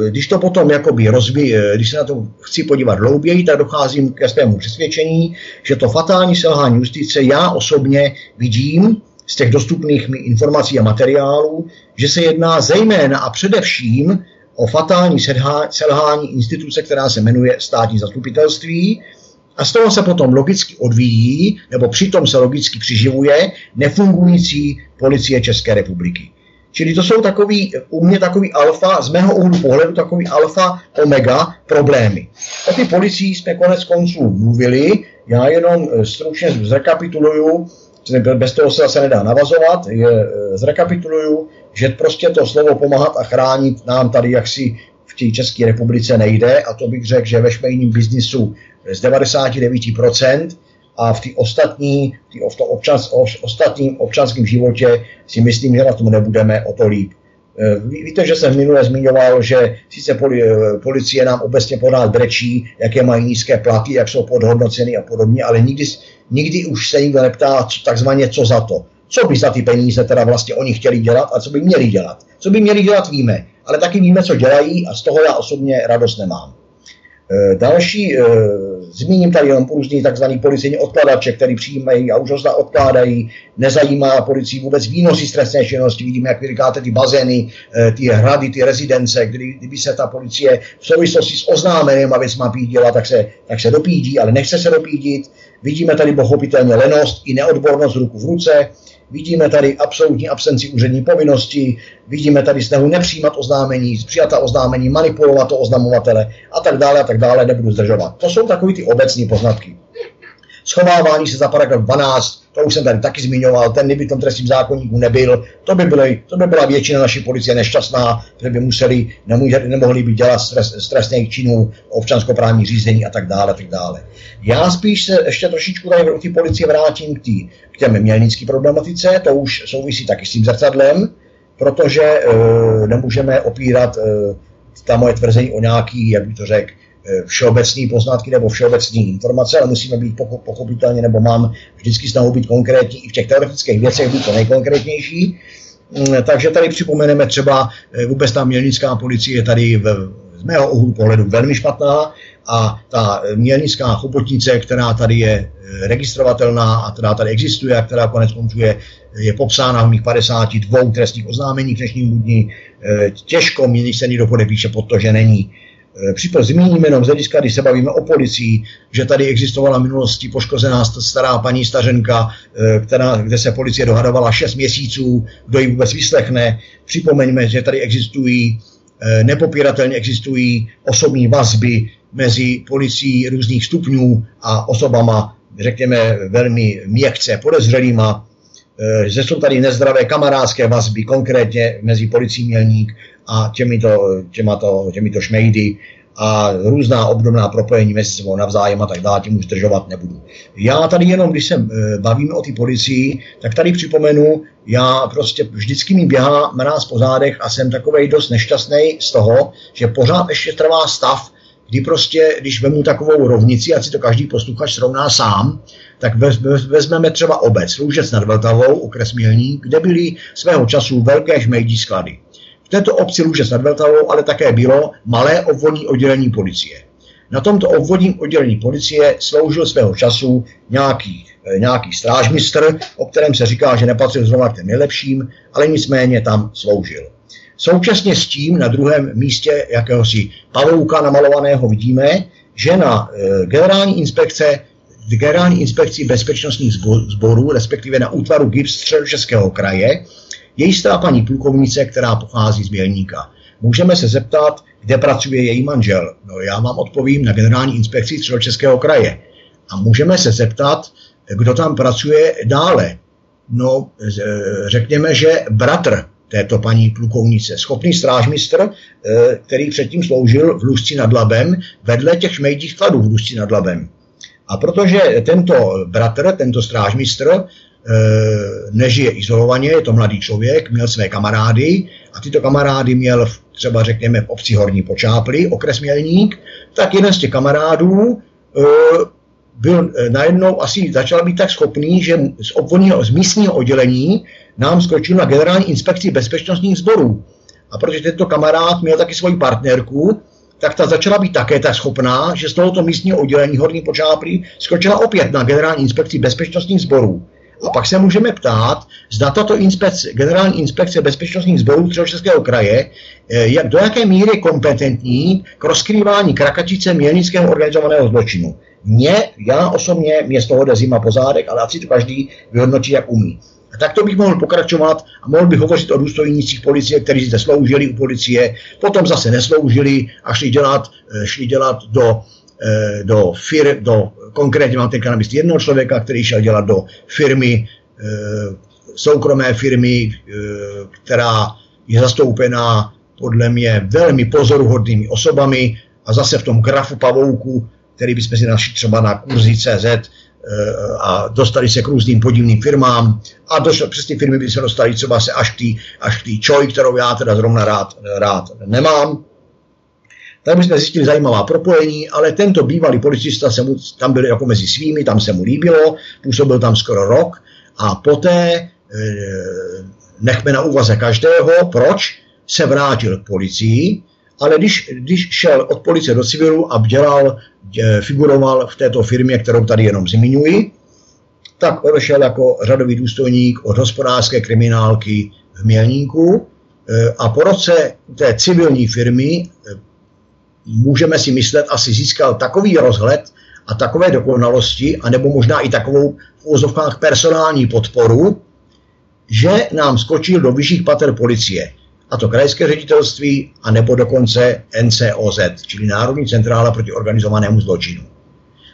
e, když to potom jakoby rozví, e, když se na to chci podívat hlouběji, tak docházím ke svému přesvědčení, že to fatální selhání justice já osobně vidím z těch dostupných mi informací a materiálů, že se jedná zejména a především o fatální selhání instituce, která se jmenuje státní zastupitelství, a z toho se potom logicky odvíjí, nebo přitom se logicky přiživuje nefungující policie České republiky. Čili to jsou takový, u mě takový alfa, z mého úhlu pohledu takový alfa omega problémy. O ty policii jsme konec konců mluvili, já jenom eh, stručně zrekapituluju, bez toho se zase nedá navazovat, je, eh, zrekapituluju, že prostě to slovo pomáhat a chránit nám tady jaksi v té České republice nejde a to bych řekl, že ve šmejním biznisu z 99%, a v ostatní, tý, v tom občans, ostatním občanském životě si myslím, že na tom nebudeme o to líp. E, víte, že jsem minule zmiňoval, že sice poli, e, policie nám obecně pořád brečí, jaké mají nízké platy, jak jsou podhodnoceny a podobně, ale nikdy, nikdy už se nikdo neptá takzvaně co za to. Co by za ty peníze teda vlastně oni chtěli dělat a co by měli dělat. Co by měli dělat víme, ale taky víme, co dělají a z toho já osobně radost nemám. E, další Zmíním tady jenom různý tzv. policejní odkladače, který přijímají a už ho odkládají. Nezajímá policii vůbec výnosy z trestné činnosti. Vidíme, jak vy říkáte, ty bazény, eh, ty hrady, ty rezidence, kdy, kdyby se ta policie v souvislosti s oznámeným a věcma pídila, tak se, tak se dopídí, ale nechce se dopídit. Vidíme tady pochopitelně lenost i neodbornost ruku v ruce. Vidíme tady absolutní absenci úřední povinnosti, vidíme tady snahu nepřijímat oznámení, přijata oznámení, manipulovat to oznamovatele a tak dále a tak dále, nebudu zdržovat. To jsou takové ty obecné poznatky. Schovávání se za paragraf 12, to už jsem tady taky zmiňoval, ten kdyby v tom trestním zákonníku nebyl, to by, byly, to by byla většina naší policie nešťastná, protože by museli, nemohli by dělat stres, trestných činů, občanskoprávní řízení a tak dále, tak dále. Já spíš se ještě trošičku tady u té policie vrátím k, tý, k těm mělnické problematice, to už souvisí taky s tím zrcadlem, protože e, nemůžeme opírat e, ta moje tvrzení o nějaký, jak by to řekl, všeobecné poznatky nebo všeobecné informace, ale musíme být pochopitelně, nebo mám vždycky snahu být konkrétní i v těch teoretických věcech, být to nejkonkrétnější. Mm, takže tady připomeneme třeba eh, vůbec ta mělnická policie je tady v, z mého úhlu pohledu velmi špatná a ta mělnická chobotnice, která tady je eh, registrovatelná a která tady existuje a která konec konců je, je popsána v mých 52 trestních oznámeních v dnešním dní, těžko mi se někdo podepíše pod to, že není Eh, Případ zmíním jenom z hlediska, když se bavíme o policii, že tady existovala v minulosti poškozená stará paní stařenka, eh, která, kde se policie dohadovala 6 měsíců, kdo ji vůbec vyslechne. Připomeňme, že tady existují, eh, nepopíratelně existují osobní vazby mezi policií různých stupňů a osobama, řekněme, velmi měkce podezřelýma, že jsou tady nezdravé kamarádské vazby, konkrétně mezi policií Mělník a těmito, těmato, těmito šmejdy a různá obdobná propojení mezi sebou navzájem a tak dále, tím už zdržovat nebudu. Já tady jenom, když se eh, bavíme o té policii, tak tady připomenu, já prostě vždycky mi běhá mráz po zádech a jsem takovej dost nešťastný z toho, že pořád ještě trvá stav, kdy prostě, když vemu takovou rovnici, ať si to každý posluchač srovná sám, tak vezmeme třeba obec Lužec nad Vltavou, okres Mělník, kde byly svého času velké žmejdí sklady této obci Lužec nad Vltavou ale také bylo malé obvodní oddělení policie. Na tomto obvodním oddělení policie sloužil svého času nějaký, eh, nějaký strážmistr, o kterém se říká, že nepatřil zrovna k těm nejlepším, ale nicméně tam sloužil. Současně s tím na druhém místě jakéhosi pavouka namalovaného vidíme, že na eh, generální inspekce generální inspekci bezpečnostních sborů, respektive na útvaru GIPS Českého kraje, je jistá paní plukovnice, která pochází z Mělníka. Můžeme se zeptat, kde pracuje její manžel. No já vám odpovím na generální inspekci Středočeského kraje. A můžeme se zeptat, kdo tam pracuje dále. No, řekněme, že bratr této paní plukovnice, schopný strážmistr, eh, který předtím sloužil v Lusci nad Labem, vedle těch šmejdích skladů v Lusci nad Labem. A protože tento bratr, tento strážmistr, Eh, nežije izolovaně, je to mladý člověk, měl své kamarády a tyto kamarády měl v, třeba řekněme v obci Horní Počápli, okres Mělník, tak jeden z těch kamarádů eh, byl eh, najednou asi začal být tak schopný, že z obvodního, z místního oddělení nám skočil na generální inspekci bezpečnostních sborů. A protože tento kamarád měl taky svoji partnerku, tak ta začala být také tak schopná, že z tohoto místního oddělení Horní Počáplí skočila opět na generální inspekci bezpečnostních sborů. A pak se můžeme ptát, zda tato inspekce, generální inspekce bezpečnostních sborů Českého kraje, eh, jak, do jaké míry kompetentní k rozkrývání krakačice mělnického organizovaného zločinu. Mně, já osobně, mě z toho jde zima po zádech, ale asi to každý vyhodnotí, jak umí. A tak to bych mohl pokračovat a mohl bych hovořit o důstojnících policie, kteří zde sloužili u policie, potom zase nesloužili a šli dělat, eh, šli dělat do Eh, do, fir, do konkrétně mám teďka na mysli jednoho člověka, který šel dělat do firmy, eh, soukromé firmy, která je zastoupená podle mě velmi pozoruhodnými osobami a zase v tom grafu pavouku, který bychom si našli třeba na kurzy CZ a dostali se k různým podivným firmám a došlo, přes ty firmy by se dostali třeba se až k až čoj, kterou já teda zrovna rád, rád nemám, tak bychom zjistili zajímavá propojení, ale tento bývalý policista se mu, tam byl jako mezi svými, tam se mu líbilo, působil tam skoro rok a poté, e, nechme na úvaze každého, proč se vrátil k policii, ale když, když šel od policie do civilu a dělal, e, figuroval v této firmě, kterou tady jenom zmiňuji, tak odešel jako řadový důstojník od hospodářské kriminálky v Mělníku e, a po roce té civilní firmy můžeme si myslet, asi získal takový rozhled a takové dokonalosti, anebo možná i takovou v úzovkách personální podporu, že nám skočil do vyšších pater policie, a to krajské ředitelství, a nebo dokonce NCOZ, čili Národní centrála proti organizovanému zločinu.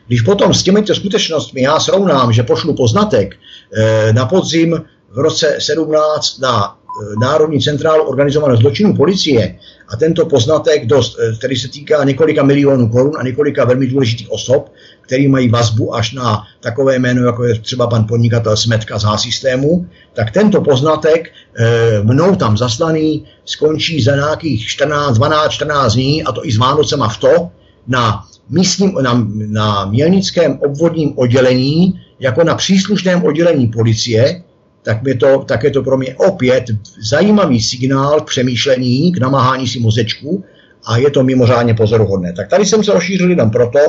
Když potom s těmito skutečnostmi já srovnám, že pošlu poznatek eh, na podzim v roce 17 na Eh, Národní centrálu organizovaného zločinu policie a tento poznatek, dost, eh, který se týká několika milionů korun a několika velmi důležitých osob, který mají vazbu až na takové jméno, jako je třeba pan podnikatel Smetka z H-systému, tak tento poznatek e, mnou tam zaslaný skončí za nějakých 14, 12, 14 dní, a to i s Vánocema v to, na místním, na, na mělnickém obvodním oddělení, jako na příslušném oddělení policie, tak, je to, tak je to pro mě opět zajímavý signál k přemýšlení, k namáhání si mozečku a je to mimořádně pozoruhodné. Tak tady jsem se rozšířil jenom proto,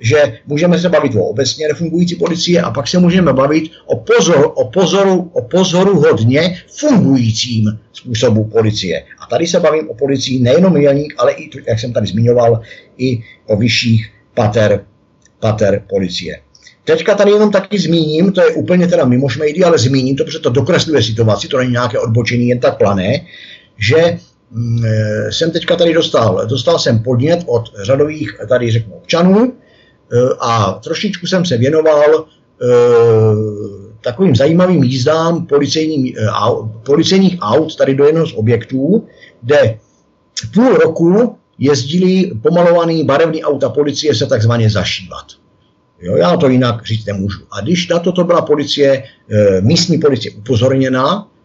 že můžeme se bavit o obecně nefungující policie a pak se můžeme bavit o, pozor, o, pozoru, o pozoru hodně fungujícím způsobu policie. A tady se bavím o policii nejenom milník, ale i, jak jsem tady zmiňoval, i o vyšších pater, pater policie. Teďka tady jenom taky zmíním, to je úplně teda mimo šmejdy, ale zmíním to, protože to dokresluje situaci, to není nějaké odbočení jen tak plané, že jsem teďka tady dostal, dostal jsem podnět od řadových tady řeknu občanů e, a trošičku jsem se věnoval e, takovým zajímavým jízdám policejních aut tady do jednoho z objektů, kde půl roku jezdili pomalovaný barevný auta policie se takzvaně zašívat. Jo, já to jinak říct nemůžu. A když na toto byla policie, eh, místní policie upozorněná, eh,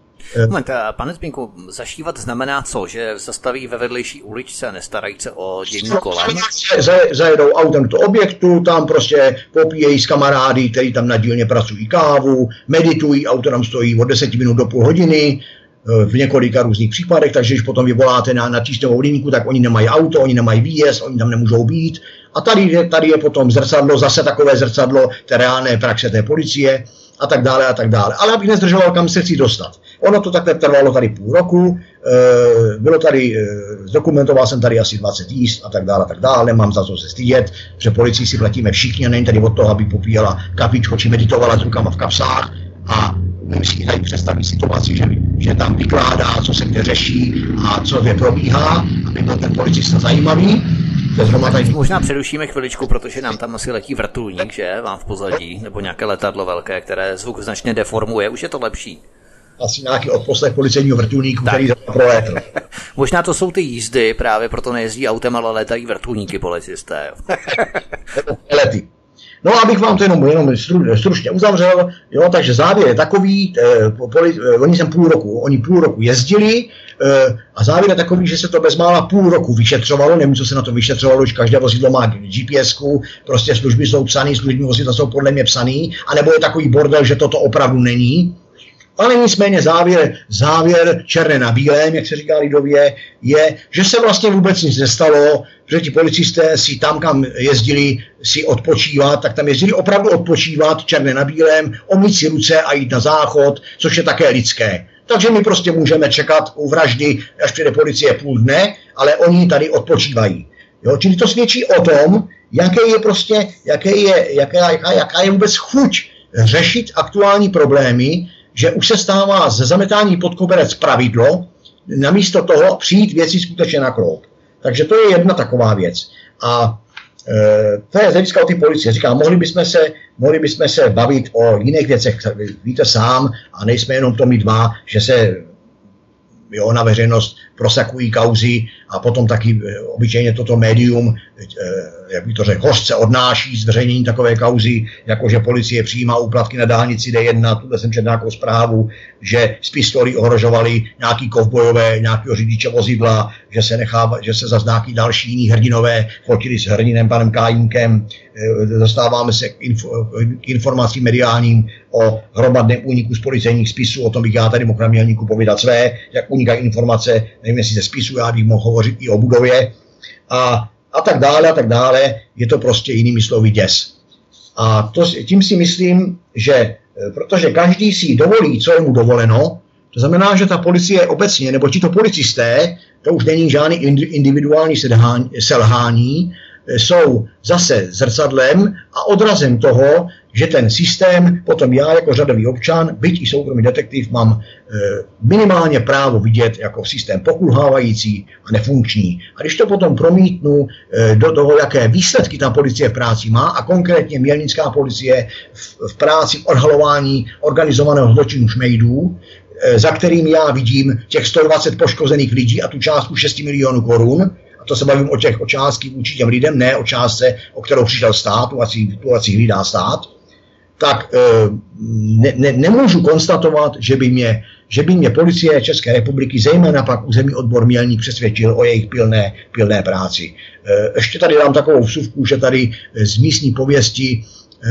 Moment, eh, pane Zbinku, zašívat znamená co? Že zastaví ve vedlejší uličce, nestarají se o dění kolem? Zajedou autem do objektu, tam prostě popíjejí s kamarády, kteří tam na dílně pracují kávu, meditují, auto tam stojí od 10 minut do půl hodiny, v několika různých případech, takže když potom vyvoláte na, na tísňovou linku, tak oni nemají auto, oni nemají výjezd, oni tam nemůžou být. A tady je, tady je potom zrcadlo, zase takové zrcadlo té reálné praxe té policie a tak dále a tak dále. Ale abych nezdržoval, kam se chci dostat. Ono to takhle trvalo tady půl roku, e, bylo tady, e, zdokumentoval jsem tady asi 20 jíst a tak dále a tak dále, nemám za co se stydět, že policii si platíme všichni a není tady od toho, aby popíjela kapičko či meditovala s rukama v kapsách a si tady představit situaci, že, že tam vykládá, co se kde řeší a co kde probíhá, aby byl ten policista zajímavý. Tady... Možná přerušíme chviličku, protože nám tam asi letí vrtulník, že? Vám v pozadí, nebo nějaké letadlo velké, které zvuk značně deformuje. Už je to lepší. Asi nějaký odposlech policejního vrtulníku, tak. který prolétl. *laughs* Možná to jsou ty jízdy, právě proto nejezdí autem, ale letají vrtulníky policisté. *laughs* Lety. No, abych vám to jenom, jenom stru, stručně uzavřel, jo, takže závěr je takový, eh, poli, eh, oni sem půl roku, oni půl roku jezdili eh, a závěr je takový, že se to bezmála půl roku vyšetřovalo, nevím, co se na to vyšetřovalo, už každé vozidlo má gps prostě služby jsou psané, služby vozidla jsou podle mě psaný, anebo je takový bordel, že toto opravdu není, ale nicméně závěr, závěr černé na bílém, jak se říká lidově, je, že se vlastně vůbec nic nestalo, že ti policisté si tam, kam jezdili si odpočívat, tak tam jezdili opravdu odpočívat černé na bílém, omít si ruce a jít na záchod, což je také lidské. Takže my prostě můžeme čekat u vraždy, až přijde policie půl dne, ale oni tady odpočívají. Jo, čili to svědčí o tom, jaké je prostě, jaké je, jaká, jaká, jaká je vůbec chuť řešit aktuální problémy, že už se stává ze zametání pod koberec pravidlo, namísto toho přijít věci skutečně na kloub. Takže to je jedna taková věc. A e, to je hlediska o ty policie. Říkám, mohli bychom, se, mohli bychom se bavit o jiných věcech. Víte sám, a nejsme jenom to my dva, že se jo, na veřejnost prosakují kauzy a potom taky eh, obyčejně toto médium, eh, jak by to řekl, hořce odnáší zveřejnění takové kauzy, jako že policie přijímá úplatky na dálnici D1, tuhle jsem četl nějakou zprávu, že z pistolí ohrožovali nějaký kovbojové, nějakého řidiče vozidla, že se, nechává, že se zase nějaký další jiný hrdinové fotili s hrdinem panem Kájínkem. Eh, dostáváme se k, info, k informacím mediálním o hromadném úniku z policejních spisů, o tom bych já tady mohl na mělníku povídat své, jak unikají informace, nevím jestli ze spisu, já bych mohl hovořit i o budově a, a tak dále a tak dále. Je to prostě jinými slovy děs. A to, tím si myslím, že eh, protože každý si dovolí, co je mu dovoleno, to znamená, že ta policie obecně, nebo ti to policisté, to už není žádný individuální selhání, jsou zase zrcadlem a odrazem toho, že ten systém, potom já jako řadový občan, byť i soukromý detektiv, mám e, minimálně právo vidět jako systém pokulhávající a nefunkční. A když to potom promítnu e, do toho, jaké výsledky ta policie v práci má, a konkrétně mělnická policie v, v práci odhalování organizovaného zločinu šmejdů, e, za kterým já vidím těch 120 poškozených lidí a tu částku 6 milionů korun, a to se bavím o těch o částky vůči těm lidem, ne o částce, o kterou přišel stát, tu asi hlídá stát, tak eh, ne, ne, nemůžu konstatovat, že by, mě, že by mě policie České republiky, zejména pak územní odbor Mělník, přesvědčil o jejich pilné, pilné práci. Eh, ještě tady dám takovou vsuvku, že tady z místní pověsti eh,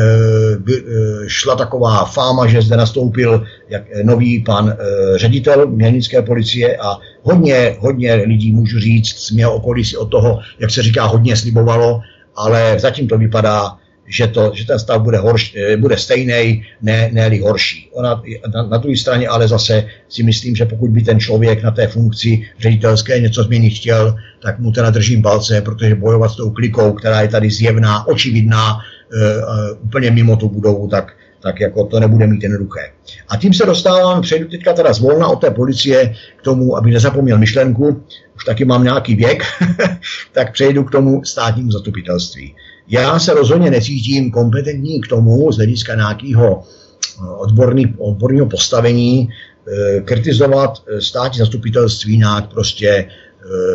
šla taková fáma, že zde nastoupil jak nový pan ředitel mělnické policie a hodně, hodně lidí, můžu říct, z mého okolí si od toho, jak se říká, hodně slibovalo, ale zatím to vypadá, že, to, že ten stav bude, horš, eh, bude stejný, ne, ne horší. Ona, na, na druhé straně ale zase si myslím, že pokud by ten člověk na té funkci ředitelské něco změnit chtěl, tak mu teda držím palce, protože bojovat s tou klikou, která je tady zjevná, očividná, uh, uh, úplně mimo tu budovu, tak, tak jako to nebude mít jednoduché. A tím se dostávám, přejdu teďka teda zvolna od té policie k tomu, aby nezapomněl myšlenku, už taky mám nějaký věk, *laughs* tak přejdu k tomu státnímu zastupitelství. Já se rozhodně necítím kompetentní k tomu z hlediska nějakého eh, odborný, odborného postavení eh, kritizovat eh, státní zastupitelství nějak prostě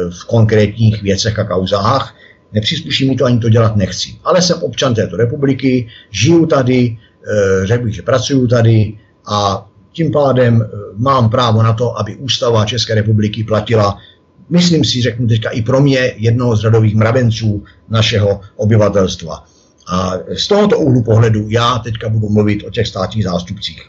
v konkrétních věcech a kauzách. Nepřísluší mi to, ani to dělat nechci. Ale jsem občan této republiky, žiju tady, řekl bych, že pracuju tady a tím pádem mám právo na to, aby ústava České republiky platila myslím si, řeknu teďka i pro mě, jednoho z radových mravenců našeho obyvatelstva. A z tohoto úhlu pohledu já teďka budu mluvit o těch státních zástupcích.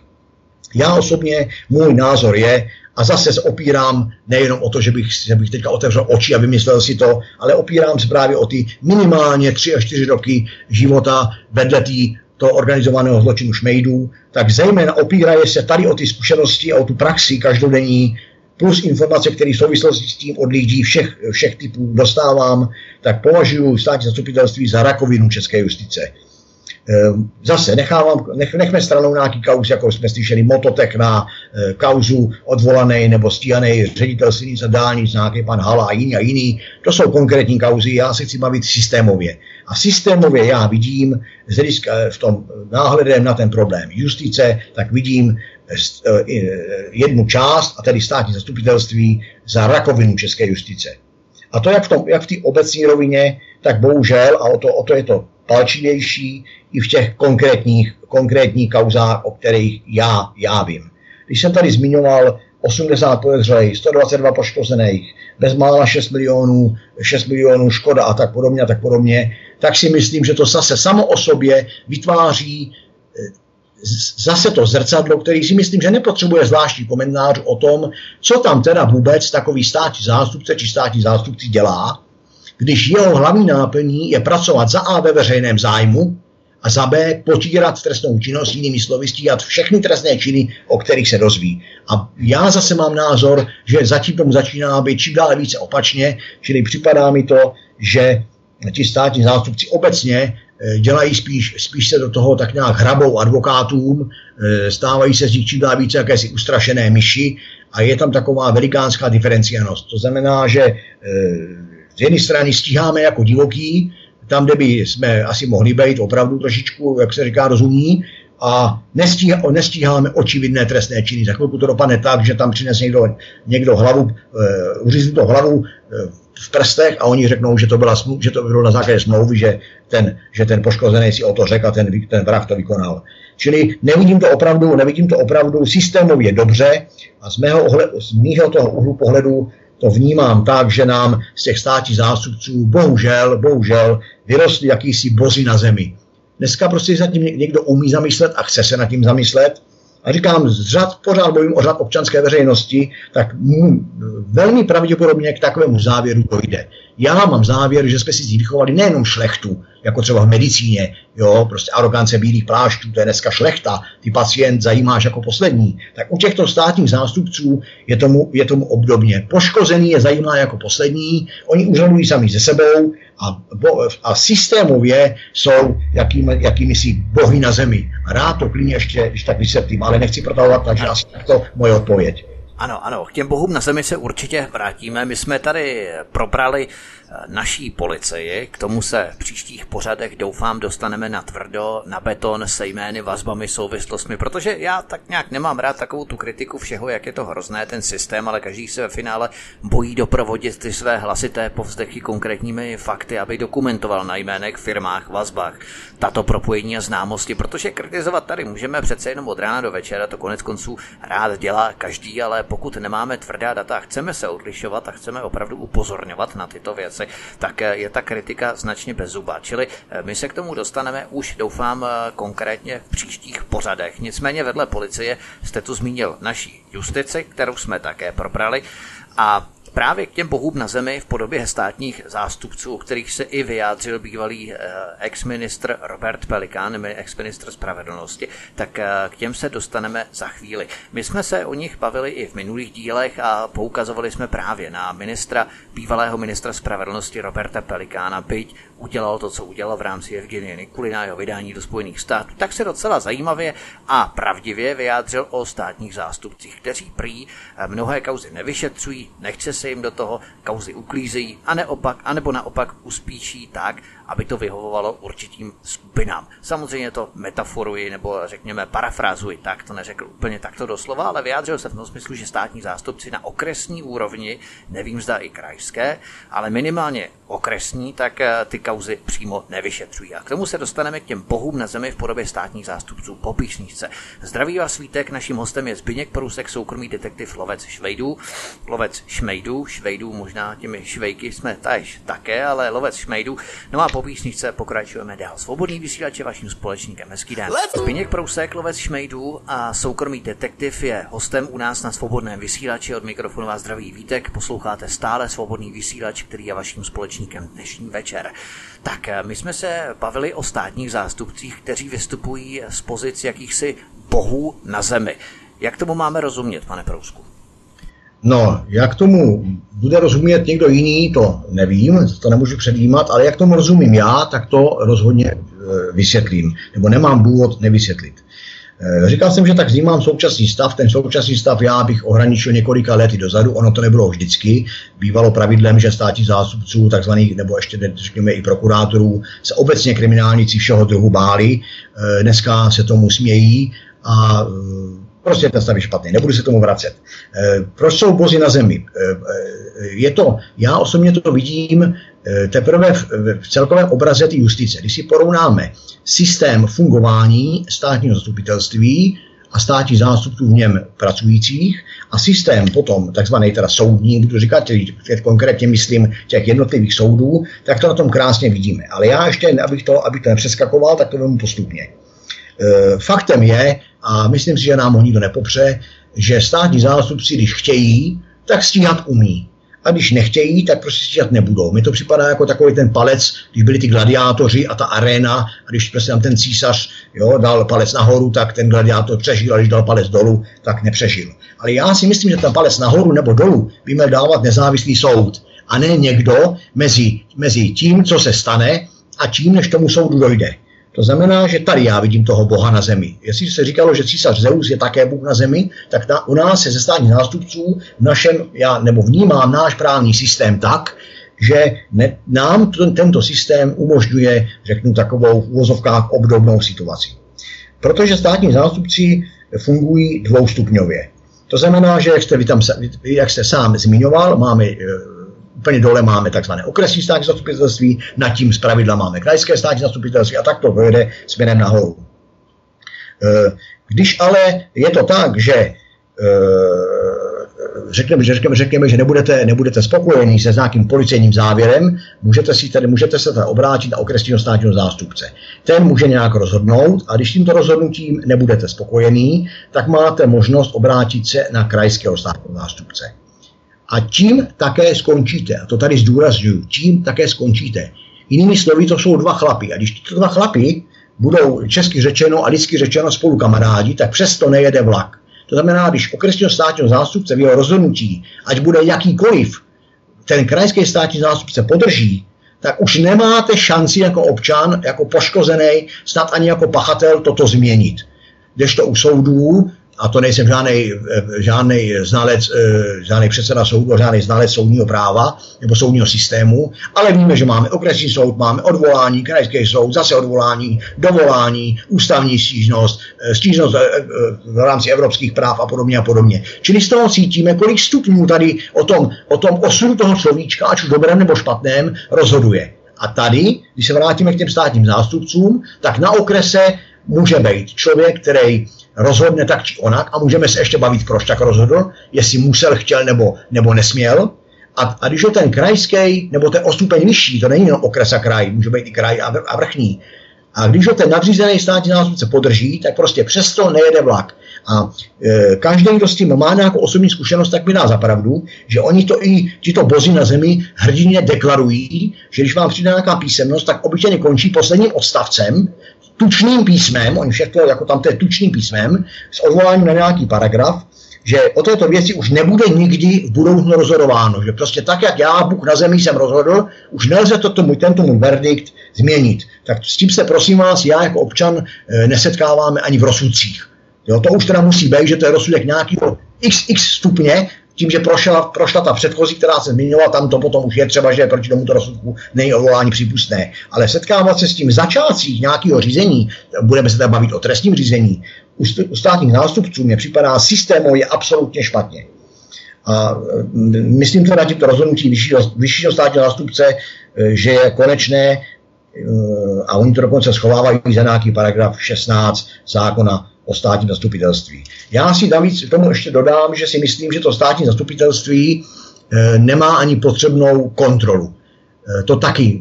Já osobně, můj názor je, a zase se opírám nejenom o to, že bych, že bych teďka otevřel oči a vymyslel si to, ale opírám se právě o ty minimálně tři až čtyři roky života vedle tý, toho organizovaného zločinu šmejdů, tak zejména opíraje se tady o ty zkušenosti a o tu praxi každodenní plus informace, které v souvislosti s tím od lidí všech, všech typů dostávám, tak považuji státní zastupitelství za rakovinu české justice. Ehm, zase nechávám, nech, nechme stranou nějaký kauz, jako jsme slyšeli, mototek na e, kauzu odvolaný nebo stíhaný ředitel silnic a dálnic, nějaký pan Hala a jiný a jiný. To jsou konkrétní kauzy, já se chci bavit systémově. A systémově já vidím, v tom náhledem na ten problém justice, tak vidím Eh, jednu část, a tedy státní zastupitelství, za rakovinu české justice. A to jak v, tom, jak v té obecní rovině, tak bohužel, a o to, o to je to palčivější, i v těch konkrétních, konkrétních kauzách, o kterých já, já vím. Když jsem tady zmiňoval 80 podezřelých, 122 poškozených, bezmála 6 milionů, 6 milionů škoda a tak podobně a tak podobně, tak si myslím, že to zase samo o sobě vytváří zase to zrcadlo, který si myslím, že nepotřebuje zvláštní komentář o tom, co tam teda vůbec takový státní zástupce či státní zástupci dělá, když jeho hlavní náplní je pracovat za A ve veřejném zájmu a za B potírat trestnou činnost, jinými slovy stíhat všechny trestné činy, o kterých se dozví. A já zase mám názor, že zatím tomu začíná být čím dále více opačně, čili připadá mi to, že ti státní zástupci obecně Eh, dělají spíš, spíš se do toho tak nějak hrabou advokátům, eh, stávají se z nich čím více jakési ustrašené myši a je tam taková velikánská diferencianost. To znamená, že eh, z jedné strany stíháme jako divoký, tam, kde by jsme asi mohli být opravdu trošičku, jak se říká, rozumní, a nestíhá, nestíháme očividné trestné činy. Za chvilku to dopadne tak, že tam přines někdo, někdo hlavu, uříznutou hlavu v prstech a oni řeknou, že to, byla, že to bylo na základě smlouvy, že ten, že ten poškozený si o to řekl a ten, ten vrah to vykonal. Čili nevidím to opravdu, nevidím to opravdu systémově dobře a z mého, ohled, z mého toho úhlu pohledu to vnímám tak, že nám z těch státních zástupců bohužel, bohužel vyrostly jakýsi bozy na zemi. Dneska prostě se nad tím někdo umí zamyslet a chce se nad tím zamyslet a říkám, z řad, pořád bojím o řad občanské veřejnosti, tak velmi pravděpodobně k takovému závěru dojde. Já mám závěr, že jsme si vychovali nejenom šlechtu, jako třeba v medicíně, jo, prostě arogance bílých plášťů, to je dneska šlechta, ty pacient zajímáš jako poslední. Tak u těchto státních zástupců je tomu, je tomu obdobně. Poškozený je zajímá jako poslední, oni úřadují sami ze sebou a, a systémově jsou jakými, jakými si bohy na zemi. Rád to klidně ještě, když tak vysvětlím, ale nechci protahovat, takže asi to moje odpověď. Ano, ano, k těm bohům na zemi se určitě vrátíme. My jsme tady probrali naší policii. K tomu se v příštích pořadech doufám dostaneme na tvrdo, na beton se jmény, vazbami, souvislostmi, protože já tak nějak nemám rád takovou tu kritiku všeho, jak je to hrozné ten systém, ale každý se ve finále bojí doprovodit ty své hlasité povzdechy konkrétními fakty, aby dokumentoval na jménech, firmách, vazbách tato propojení a známosti, protože kritizovat tady můžeme přece jenom od rána do večera, to konec konců rád dělá každý, ale pokud nemáme tvrdá data, chceme se odlišovat a chceme opravdu upozorňovat na tyto věci, tak je ta kritika značně bezzubá. Čili my se k tomu dostaneme už, doufám, konkrétně v příštích pořadech. Nicméně vedle policie jste tu zmínil naší justici, kterou jsme také probrali. A právě k těm bohům na zemi v podobě státních zástupců, o kterých se i vyjádřil bývalý eh, ex-ministr Robert Pelikán, ex-ministr spravedlnosti, tak eh, k těm se dostaneme za chvíli. My jsme se o nich bavili i v minulých dílech a poukazovali jsme právě na ministra, bývalého ministra spravedlnosti Roberta Pelikána, byť udělal to, co udělal v rámci Evgenie Nikulina, jeho vydání do Spojených států, tak se docela zajímavě a pravdivě vyjádřil o státních zástupcích, kteří prý eh, mnohé kauzy nevyšetřují, nechce se jim do toho, kauzy uklízejí, a neopak, anebo naopak uspíší tak, aby to vyhovovalo určitým skupinám. Samozřejmě to metaforuji nebo řekněme parafrázuji, tak to neřekl úplně takto doslova, ale vyjádřil se v tom smyslu, že státní zástupci na okresní úrovni, nevím zda i krajské, ale minimálně okresní, tak eh, ty kauzy přímo nevyšetřují. A k tomu se dostaneme k těm bohům na zemi v podobě státních zástupců po písničce. Zdraví vás svítek, naším hostem je Zbyněk Průsek, soukromý detektiv Lovec Švejdů. Lovec Šmejdů, Švejdů, možná těmi švejky jsme taž také, ale Lovec Šmejdů. No a po písničce pokračujeme dál. Svobodný vysílač je vaším společníkem. Hezký den. Zbyněk Prousek, lovec Šmejdů a soukromý detektiv je hostem u nás na svobodném vysílači. Od mikrofonu vás zdraví Vítek. Posloucháte stále svobodný vysílač, který je vaším společníkem dnešní večer. Tak eh, my jsme se bavili o státních zástupcích, kteří vystupují z pozic jakýchsi bohů na zemi. Jak tomu máme rozumět, pane Prousku? No, jak tomu bude rozumět někdo jiný, to nevím, to nemůžu předjímat, ale jak tomu rozumím já, tak to rozhodně e, vysvětlím, nebo nemám důvod nevysvětlit. E, říkal jsem, že tak vnímám současný stav. Ten současný stav já bych ohraničil několika lety dozadu. Ono to nebylo vždycky. Bývalo pravidlem, že státní zástupců, takzvaných, nebo ještě řekněme i prokurátorů, se obecně kriminálníci všeho druhu báli. E, dneska se tomu smějí a Prostě ten stav je špatný, nebudu se tomu vracet. E, proč jsou bozy na zemi? E, e, je to, já osobně to vidím teprve v, v celkovém obraze té justice. Když si porovnáme systém fungování státního zastupitelství a státních zástupců v něm pracujících a systém potom takzvaný teda soudní, budu říkat, teď konkrétně myslím těch jednotlivých soudů, tak to na tom krásně vidíme. Ale já ještě, abych to, abych to nepřeskakoval, tak to vemu postupně. Faktem je, a myslím si, že nám ho nikdo nepopře, že státní zástupci, když chtějí, tak stíhat umí. A když nechtějí, tak prostě stíhat nebudou. Mi to připadá jako takový ten palec, když byli ty gladiátoři a ta arena, a když prostě tam ten císař jo, dal palec nahoru, tak ten gladiátor přežil, a když dal palec dolů, tak nepřežil. Ale já si myslím, že ten palec nahoru nebo dolů by měl dávat nezávislý soud. A ne někdo mezi, mezi tím, co se stane, a tím, než tomu soudu dojde. To znamená, že tady já vidím toho Boha na zemi. Jestli se říkalo, že císař Zeus je také Bůh na zemi, tak na, u nás je ze státních nástupců v našem, já nebo vnímám náš právní systém tak, že ne, nám ten, tento systém umožňuje, řeknu takovou v uvozovkách obdobnou situaci. Protože státní zástupci fungují dvoustupňově. To znamená, že jak jste, vy tam, jak jste sám zmiňoval, máme eh, úplně dole máme takzvané okresní státní zastupitelství, nad tím zpravidla máme krajské státní zastupitelství a tak to pojede směrem nahoru. E, když ale je to tak, že e, řekneme, že, řekneme, řekneme, že nebudete, nebudete spokojení se s nějakým policejním závěrem, můžete, si tady, můžete se tady obrátit na okresního státního zástupce. Ten může nějak rozhodnout a když tímto rozhodnutím nebudete spokojený, tak máte možnost obrátit se na krajského státního zástupce. A tím také skončíte. A to tady zdůraznuju. Tím také skončíte. Jinými slovy, to jsou dva chlapy. A když tyto dva chlapy budou česky řečeno a lidsky řečeno spolu kamarádi, tak přesto nejede vlak. To znamená, když okresního státního zástupce v jeho rozhodnutí, ať bude jakýkoliv, ten krajský státní zástupce podrží, tak už nemáte šanci jako občan, jako poškozený, snad ani jako pachatel toto změnit. Kdežto u soudů a to nejsem žádný, eh, žádný znalec, eh, žádný předseda soudu, žádný znalec soudního práva nebo soudního systému, ale víme, že máme okresní soud, máme odvolání, krajský soud, zase odvolání, dovolání, ústavní stížnost, eh, stížnost v rámci evropských práv a podobně a podobně. Čili z toho cítíme, kolik stupňů tady o tom, o tom osudu toho človíčka, ať už dobrém nebo špatném, rozhoduje. A tady, když se vrátíme k těm státním zástupcům, tak na okrese může být člověk, který rozhodne tak či onak a můžeme se ještě bavit, proč tak rozhodl, jestli musel, chtěl nebo, nebo nesměl. A, a když je ten krajský, nebo ten ostupeň vyšší, to není jenom okres a kraj, může být i kraj a, a vrchní, a když ho ten nadřízený státní zástupce podrží, tak prostě přesto nejede vlak. A e, každý, kdo s tím má nějakou osobní zkušenost, tak mi dá za pravdu, že oni to i tito bozy na zemi hrdině deklarují, že když vám přijde nějaká písemnost, tak obyčejně končí posledním odstavcem, tučným písmem, oni všechno jako tam to je tučným písmem, s odvoláním na nějaký paragraf, že o této věci už nebude nikdy v budoucnu rozhodováno. Že prostě tak, jak já, Bůh na zemi jsem rozhodl, už nelze to tomu, tento můj verdikt změnit. Tak s tím se, prosím vás, já jako občan eh, nesetkáváme ani v rozsudcích. Jo, to už teda musí být, že to je rozsudek nějakého xx stupně, tím, že prošla, prošla ta předchozí, která se zmiňovala, tam to potom už je třeba, že proti tomuto rozsudku není odvolání přípustné. Ale setkávat se s tím začátcích nějakého řízení, budeme se tady bavit o trestním řízení, u státních nástupců mě připadá systémově absolutně špatně. A myslím teda tímto rozhodnutí vyššího, vyššího státního zástupce, e, že je konečné e, a oni to dokonce schovávají za nějaký paragraf 16 zákona o státním zastupitelství. Já si navíc k tomu ještě dodám, že si myslím, že to státní zastupitelství e, nemá ani potřebnou kontrolu. To taky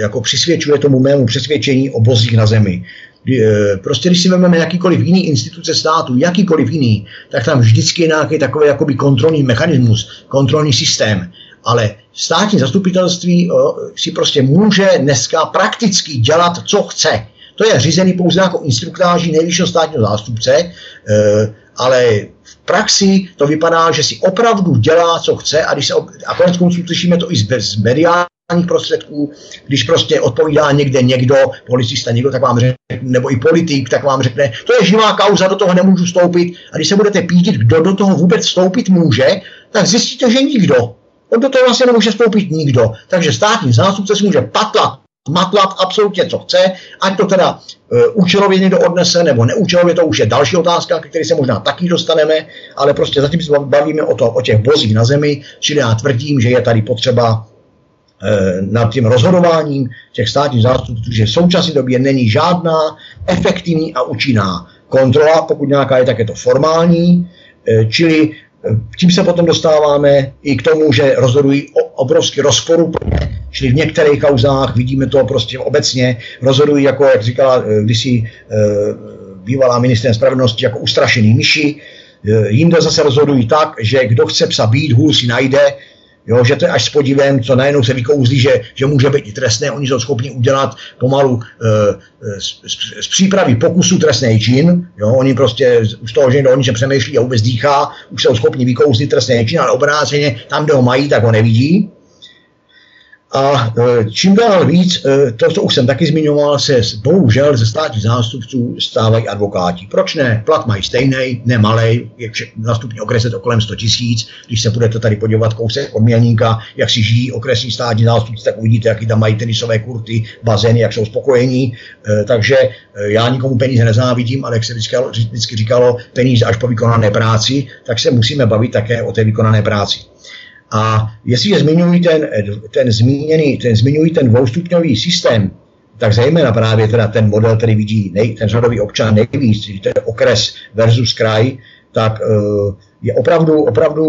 jako přisvědčuje tomu mému přesvědčení o bozích na zemi. Eh, prostě když si vezmeme jakýkoliv jiný instituce státu, jakýkoliv jiný, tak tam vždycky je nějaký takový jakoby kontrolní mechanismus, kontrolní systém. Ale státní zastupitelství si prostě může dneska prakticky dělat, co chce. To je řízený pouze jako instruktáží nejvyššího státního zástupce, eh, ale v praxi to vypadá, že si opravdu dělá, co chce a, když se, a konec konců slyšíme to i z, z mediálních prostředků, když prostě odpovídá někde někdo, policista někdo, tak vám řekne, nebo i politik, tak vám řekne, to je živá kauza, do toho nemůžu vstoupit. A když se budete pídit, kdo do toho vůbec vstoupit může, tak zjistíte, že nikdo. On do toho vlastně nemůže vstoupit nikdo. Takže státní zástupce si může patlat, matlat absolutně, co chce, ať to teda uh, účelově někdo odnese, nebo neúčelově, to už je další otázka, ke které se možná taky dostaneme, ale prostě zatím se bavíme o, to, o těch bozích na zemi, čili já tvrdím, že je tady potřeba Eh, nad tím rozhodováním těch státních zástupců, že v současné době není žádná efektivní a účinná kontrola, pokud nějaká je, tak je to formální, eh, čili tím se potom dostáváme i k tomu, že rozhodují obrovský rozporu, čili v některých kauzách vidíme to prostě obecně, rozhodují jako, jak říkala kdysi bývalá ministrem spravedlnosti, jako ustrašený myši, jinde zase rozhodují tak, že kdo chce psa být, hůl si najde, Jo, že to je až s podívem, co najednou se vykouzlí, že, že může být i trestné, oni jsou schopni udělat pomalu e, z, z, z přípravy pokusu trestný čin, jo, oni prostě už toho, že někdo o ničem přemýšlí a vůbec dýchá, už jsou schopni vykouzlit trestný čin, ale obráceně tam, kde ho mají, tak ho nevidí. A e, čím dál víc, e, to, co už jsem taky zmiňoval, se bohužel ze státních zástupců stávají advokáti. Proč ne? Plat mají stejný, nemalej, je nastupní okres je to kolem 100 tisíc. Když se budete tady podívat kousek od Mělníka, jak si žijí okresní státní zástupci, tak uvidíte, jaký tam mají tenisové kurty, bazény, jak jsou spokojení. E, takže já nikomu peníze nezávidím, ale jak se vždycky říkalo, peníze až po vykonané práci, tak se musíme bavit také o té vykonané práci. A jestliže zmiňují ten, ten, zmíněný, ten, zmiňují ten dvoustupňový systém, tak zejména právě teda ten model, který vidí nej, ten řadový občan nejvíc, to je okres versus kraj, tak uh, je opravdu, opravdu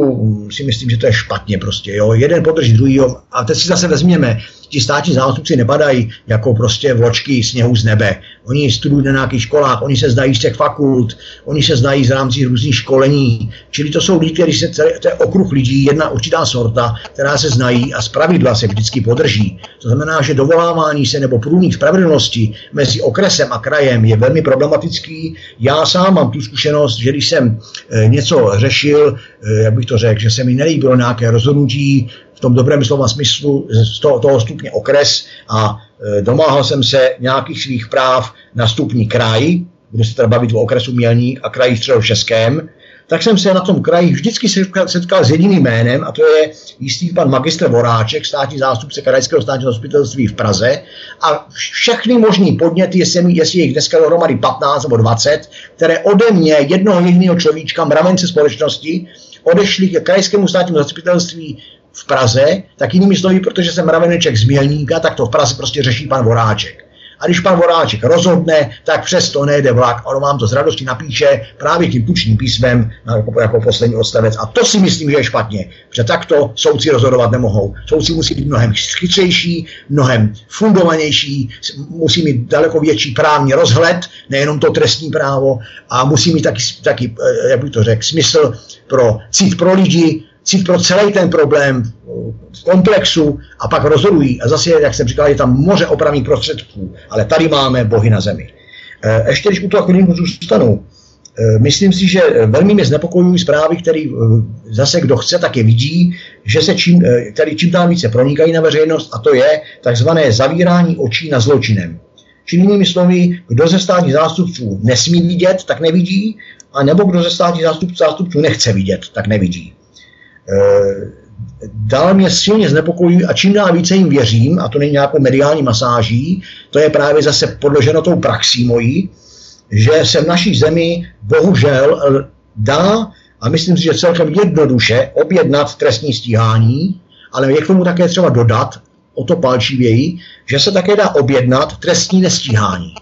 si myslím, že to je špatně prostě. Jo? Jeden podrží druhý. A teď si zase vezměme, ti státní zástupci nepadají jako prostě vločky sněhu z nebe. Oni studují na nějakých školách, oni se znají z těch fakult, oni se znají z rámci různých školení. Čili to jsou lidi, kteří se, to je okruh lidí, jedna určitá sorta, která se znají a zpravidla se vždycky podrží. To znamená, že dovolávání se nebo průnik spravedlnosti mezi okresem a krajem je velmi problematický. Já sám mám tu zkušenost, že když jsem eh, něco řešil, eh, jak bych to řekl, že se mi nelíbilo nějaké rozhodnutí v tom dobrém slova smyslu z toho, toho stupně okres a e, domáhal jsem se nějakých svých práv na stupni kraj, budu se teda bavit o okresu Mělník a kraji středočeském, tak jsem se na tom kraji vždycky setkal, setkal s jediným jménem a to je jistý pan magistr Voráček, státní zástupce krajského státního zastupitelství v Praze a všechny možný podněty, jestli, jestli je jich dneska dohromady 15 nebo 20, které ode mě, jednoho jediného človíčka, mravence společnosti, odešli ke krajskému státnímu zastupitelství v Praze, tak jinými slovy, protože jsem mraveneček z Mělníka, tak to v Praze prostě řeší pan Voráček. A když pan Voráček rozhodne, tak přesto nejde vlak. Ono vám to z radosti napíše právě tím tučným písmem jako, jako poslední odstavec. A to si myslím, že je špatně. Protože takto soudci rozhodovat nemohou. Soudci musí být mnohem chytřejší, mnohem fundovanější, musí mít daleko větší právní rozhled, nejenom to trestní právo, a musí mít taky, taky eh, jak bych to řekl, smysl pro cít pro lidi, cít pro celý ten problém v komplexu a pak rozhodují. A zase, jak jsem říkal, je tam moře opravných prostředků, ale tady máme bohy na zemi. Eh, ještě když u toho chvilinku zůstanu, eh, myslím si, že velmi mě znepokojují zprávy, které eh, zase kdo chce, tak je vidí, že se čím, tady čím dál více pronikají na veřejnost a to je takzvané zavírání očí na zločinem. Čili jinými slovy, kdo ze státních zástupců nesmí vidět, tak nevidí, a nebo kdo ze státních zástupců nechce vidět, tak nevidí. Eh, dál mě silně znepokojují a čím dál více jim věřím, a to není nějakou mediální masáží, to je právě zase podloženo tou praxí mojí, že se v naší zemi bohužel dá, a myslím si, že celkem jednoduše, objednat trestní stíhání, ale je k tomu také třeba dodat, o to palčivěji, že se také dá objednat trestní nestíhání.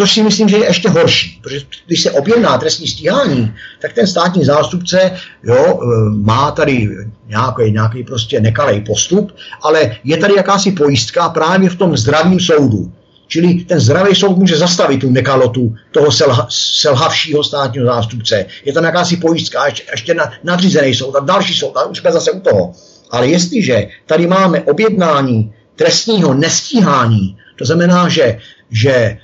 Což si myslím, že je ještě horší, protože když se objedná trestní stíhání, tak ten státní zástupce jo, e, má tady nějaký, nějaký prostě nekalej postup, ale je tady jakási pojistka právě v tom zdravém soudu. Čili ten zdravý soud může zastavit tu nekalotu toho selha, selhavšího státního zástupce. Je tam jakási pojistka, ještě, ještě na, nadřízený soud a další soud, a už jsme zase u toho. Ale jestliže tady máme objednání trestního nestíhání, to znamená, že, že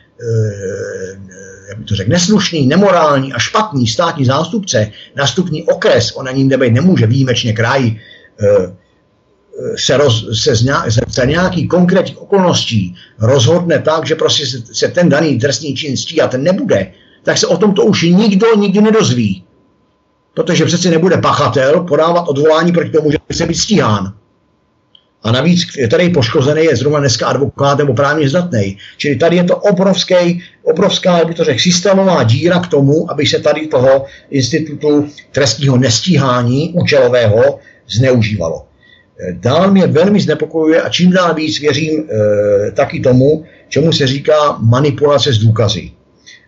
jak by to řekl, neslušný, nemorální a špatný státní zástupce na stupní okres, on ani jinde nemůže, výjimečně kraj, eh, se, roz, se, z nějak, se nějaký konkrétních okolností rozhodne tak, že prostě se, se ten daný trestný čin stíhat nebude, tak se o tom to už nikdo nikdy nedozví. Protože přece nebude pachatel podávat odvolání proti tomu, že se být stíhán. A navíc tady poškozený je zrovna dneska advokát nebo právně zdatný. Čili tady je to obrovský, obrovská, jak to řekl, systémová díra k tomu, aby se tady toho institutu trestního nestíhání účelového zneužívalo. Dál mě velmi znepokojuje a čím dál víc věřím e, taky tomu, čemu se říká manipulace s důkazy.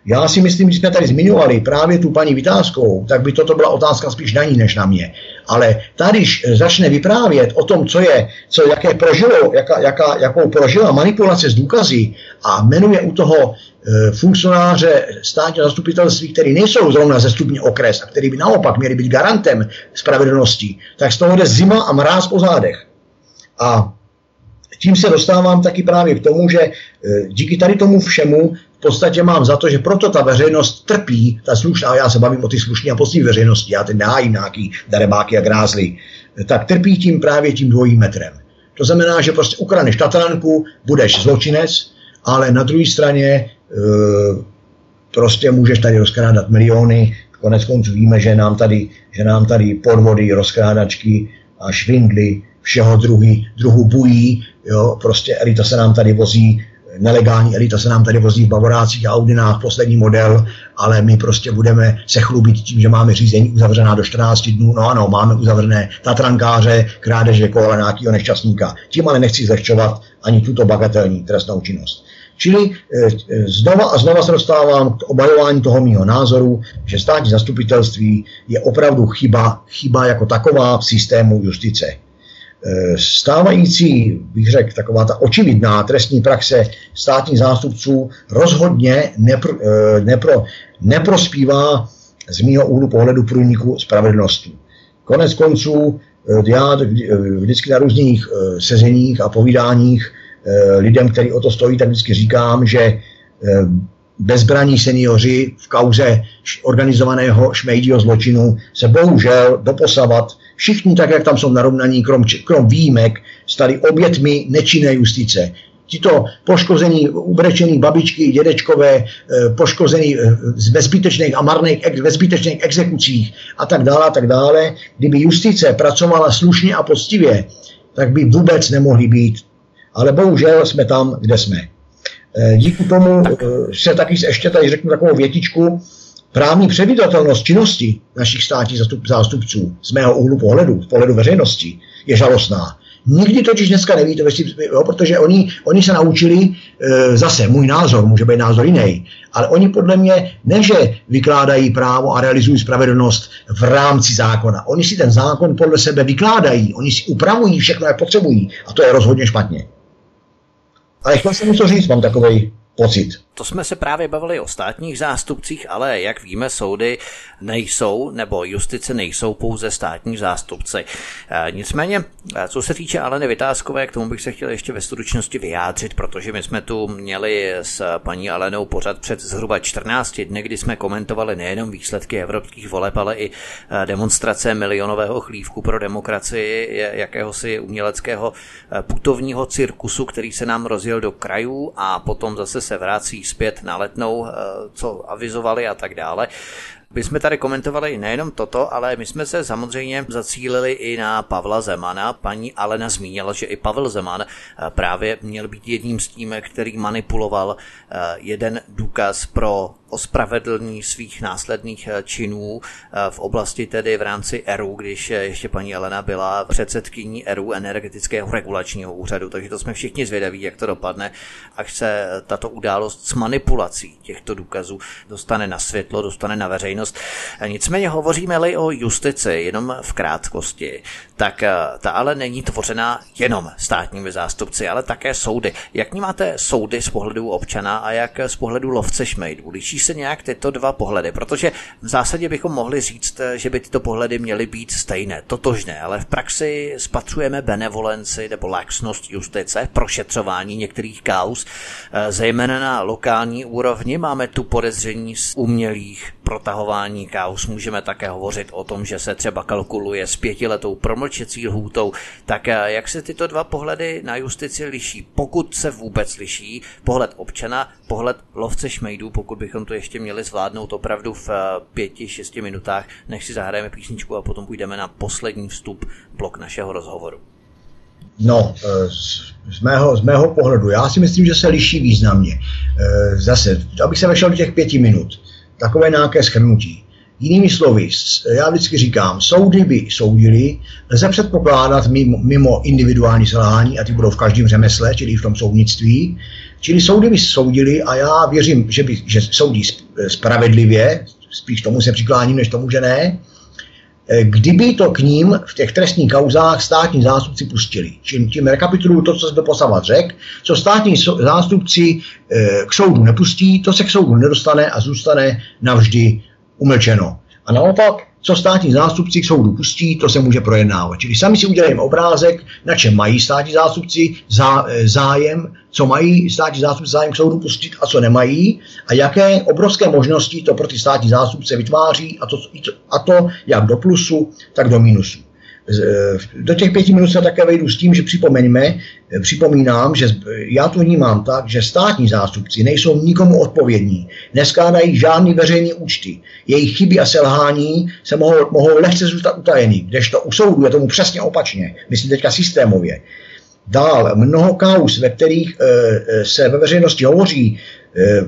Já si myslím, že jsme tady zmiňovali právě tu paní Vytázkou, tak by toto byla otázka spíš na ní než na mě. Ale tady, když začne vyprávět o tom, co je, co, jaké prožilo, jaká, jaká, jakou prožila manipulace s důkazy a jmenuje u toho e, funkcionáře státního zastupitelství, který nejsou zrovna ze stupně okres a který by naopak měli být garantem spravedlnosti, tak z toho jde zima a mráz po zádech. A tím se dostávám taky právě k tomu, že e, díky tady tomu všemu v podstatě mám za to, že proto ta veřejnost trpí, ta slušná, já se bavím o ty slušné a poctivé veřejnosti, já teď nehájím nějaký darebáky a grázly, tak trpí tím právě tím dvojím metrem. To znamená, že prostě ukraneš Tatranku, budeš zločinec, ale na druhé straně e, prostě můžeš tady rozkrádat miliony, konec konců víme, že nám tady, že nám tady podvody, rozkrádačky a švindly všeho druhy, druhu bují, jo, prostě elita se nám tady vozí nelegální elita se nám tady vozí v Bavorácích a Audinách, poslední model, ale my prostě budeme se chlubit tím, že máme řízení uzavřená do 14 dnů. No ano, máme uzavřené tatrankáře, krádeže kola nějakého nešťastníka. Tím ale nechci zlehčovat ani tuto bagatelní trestnou činnost. Čili eh, znova a znova se dostávám k obhajování toho mého názoru, že státní zastupitelství je opravdu chyba, chyba jako taková v systému justice. Eh, stávající, bych řekl, taková ta očividná trestní praxe státních zástupců rozhodně nepro, eh, nepro, neprospívá z mého úhlu pohledu průniku spravedlnosti. Konec konců eh, já vždycky na různých sezeních a povídáních lidem, kteří o to stojí, tak vždycky říkám, že bezbraní seniori v kauze organizovaného šmejdího zločinu se bohužel doposavat všichni tak, jak tam jsou narovnaní, krom, krom výjimek, stali obětmi nečinné justice. Tito poškození, ubrečení babičky, dědečkové, eh, poškození eh, ve zbytečných a marných, ve zbytečných exekucích a tak dále a tak dále. Kdyby justice pracovala slušně a poctivě, tak by vůbec nemohli být. Ale bohužel jsme tam, kde jsme. Eh, díky tomu se taky ještě tady řeknu takovou větičku, Právní předvídatelnost činnosti našich státních zástupců z mého úhlu pohledu, z pohledu veřejnosti, je žalostná. Nikdy totiž dneska nevíte, jo, protože oni, oni se naučili, e, zase můj názor, může být názor jiný, ale oni podle mě ne, že vykládají právo a realizují spravedlnost v rámci zákona. Oni si ten zákon podle sebe vykládají, oni si upravují všechno, jak potřebují. A to je rozhodně špatně. Ale chtěl jsem něco říct, mám takový pocit. To jsme se právě bavili o státních zástupcích, ale jak víme, soudy nejsou, nebo justice nejsou pouze státní zástupci. E, nicméně, e, co se týče Aleny Vytázkové, k tomu bych se chtěl ještě ve stručnosti vyjádřit, protože my jsme tu měli s paní Alenou pořad před zhruba 14 dny, kdy jsme komentovali nejenom výsledky evropských voleb, ale i e, demonstrace milionového chlívku pro demokracii, jakéhosi uměleckého putovního cirkusu, který se nám rozjel do krajů a potom zase se vrací zpět na letnou, eh, co avizovali a tak dále. My jsme tady komentovali nejenom toto, ale my jsme se samozřejmě zacílili i na Pavla Zemana. Paní Alena zmínila, že i Pavel Zeman eh, právě měl být jedním z tím, který manipuloval eh, jeden důkaz pro ospravedlní svých následných eh, činů v oblasti tedy v rámci ERU, když ještě paní Elena byla předsedkyní ERU energetického regulačního úřadu, takže to jsme všichni zvědaví, jak to dopadne, až se tato událost s manipulací těchto důkazů dostane na světlo, dostane na veřejnost veřejnost. Nicméně hovoříme-li o justici, jenom v krátkosti, tak eh, ta ale není tvořena jenom státními zástupci, ale také soudy. Jak máte soudy z pohledu občana a jak z pohledu lovce šmejdů? Liší se nějak tyto dva pohledy? Protože v zásadě bychom mohli říct, eh, že by tyto pohledy měly být stejné, totožné, ale v praxi spatřujeme benevolenci nebo laxnost justice, prošetřování některých kaus, eh, zejména na lokální úrovni. Máme tu podezření z umělých protahování kaus. Můžeme také hovořit o tom, že se třeba kalkuluje s pětiletou promlčecí lhůtou. Tak eh, jak se tyto dva pohledy na justici liší? Pokud se vůbec liší, pohled občana, pohled lovce šmejdů, pokud bychom to ještě měli zvládnout opravdu v eh, pěti, šesti minutách, než si zahrajeme písničku a potom půjdeme na poslední vstup blok našeho rozhovoru. No, eh, z mého, z mého pohledu, já si myslím, že se liší významně. Zase, abych se vešel do těch pěti minut takové nějaké schrnutí. Jinými slovy, já vždycky říkám, soudy by soudili, lze předpokládat mimo, mimo individuální selhání, a ty budou v každém řemesle, čili v tom soudnictví, čili soudy by soudili a já věřím, že, by, že soudí spravedlivě, spíš tomu se přikláním, než tomu, že ne, kdyby to k ním v těch trestních kauzách státní zástupci pustili. Čím, tím rekapituluju to, co jsem posavat řekl, co státní zástupci eh, k soudu nepustí, to se k soudu nedostane a zůstane navždy umlčeno. A naopak, co státní zástupci k soudu pustí, to se může projednávat. Čili sami si udělají obrázek, na čem mají státní zástupci zá, eh, zájem, co mají státní zástupci zájem k soudu pustit a co nemají a jaké obrovské možnosti to pro ty státní zástupce vytváří a to, a to jak do plusu, tak do minusu. Eh, do těch pěti minut se také vejdu s tím, že připomeňme, eh, připomínám, že já to vnímám tak, že státní zástupci nejsou nikomu odpovědní, neskládají žádný veřejný účty. Jejich chyby a selhání se mohou, mohou lehce zůstat utajený, kdežto u soudu je tomu přesně opačně, myslím teďka systémově. Dál, mnoho kaus, ve kterých e, se ve veřejnosti hovoří, e,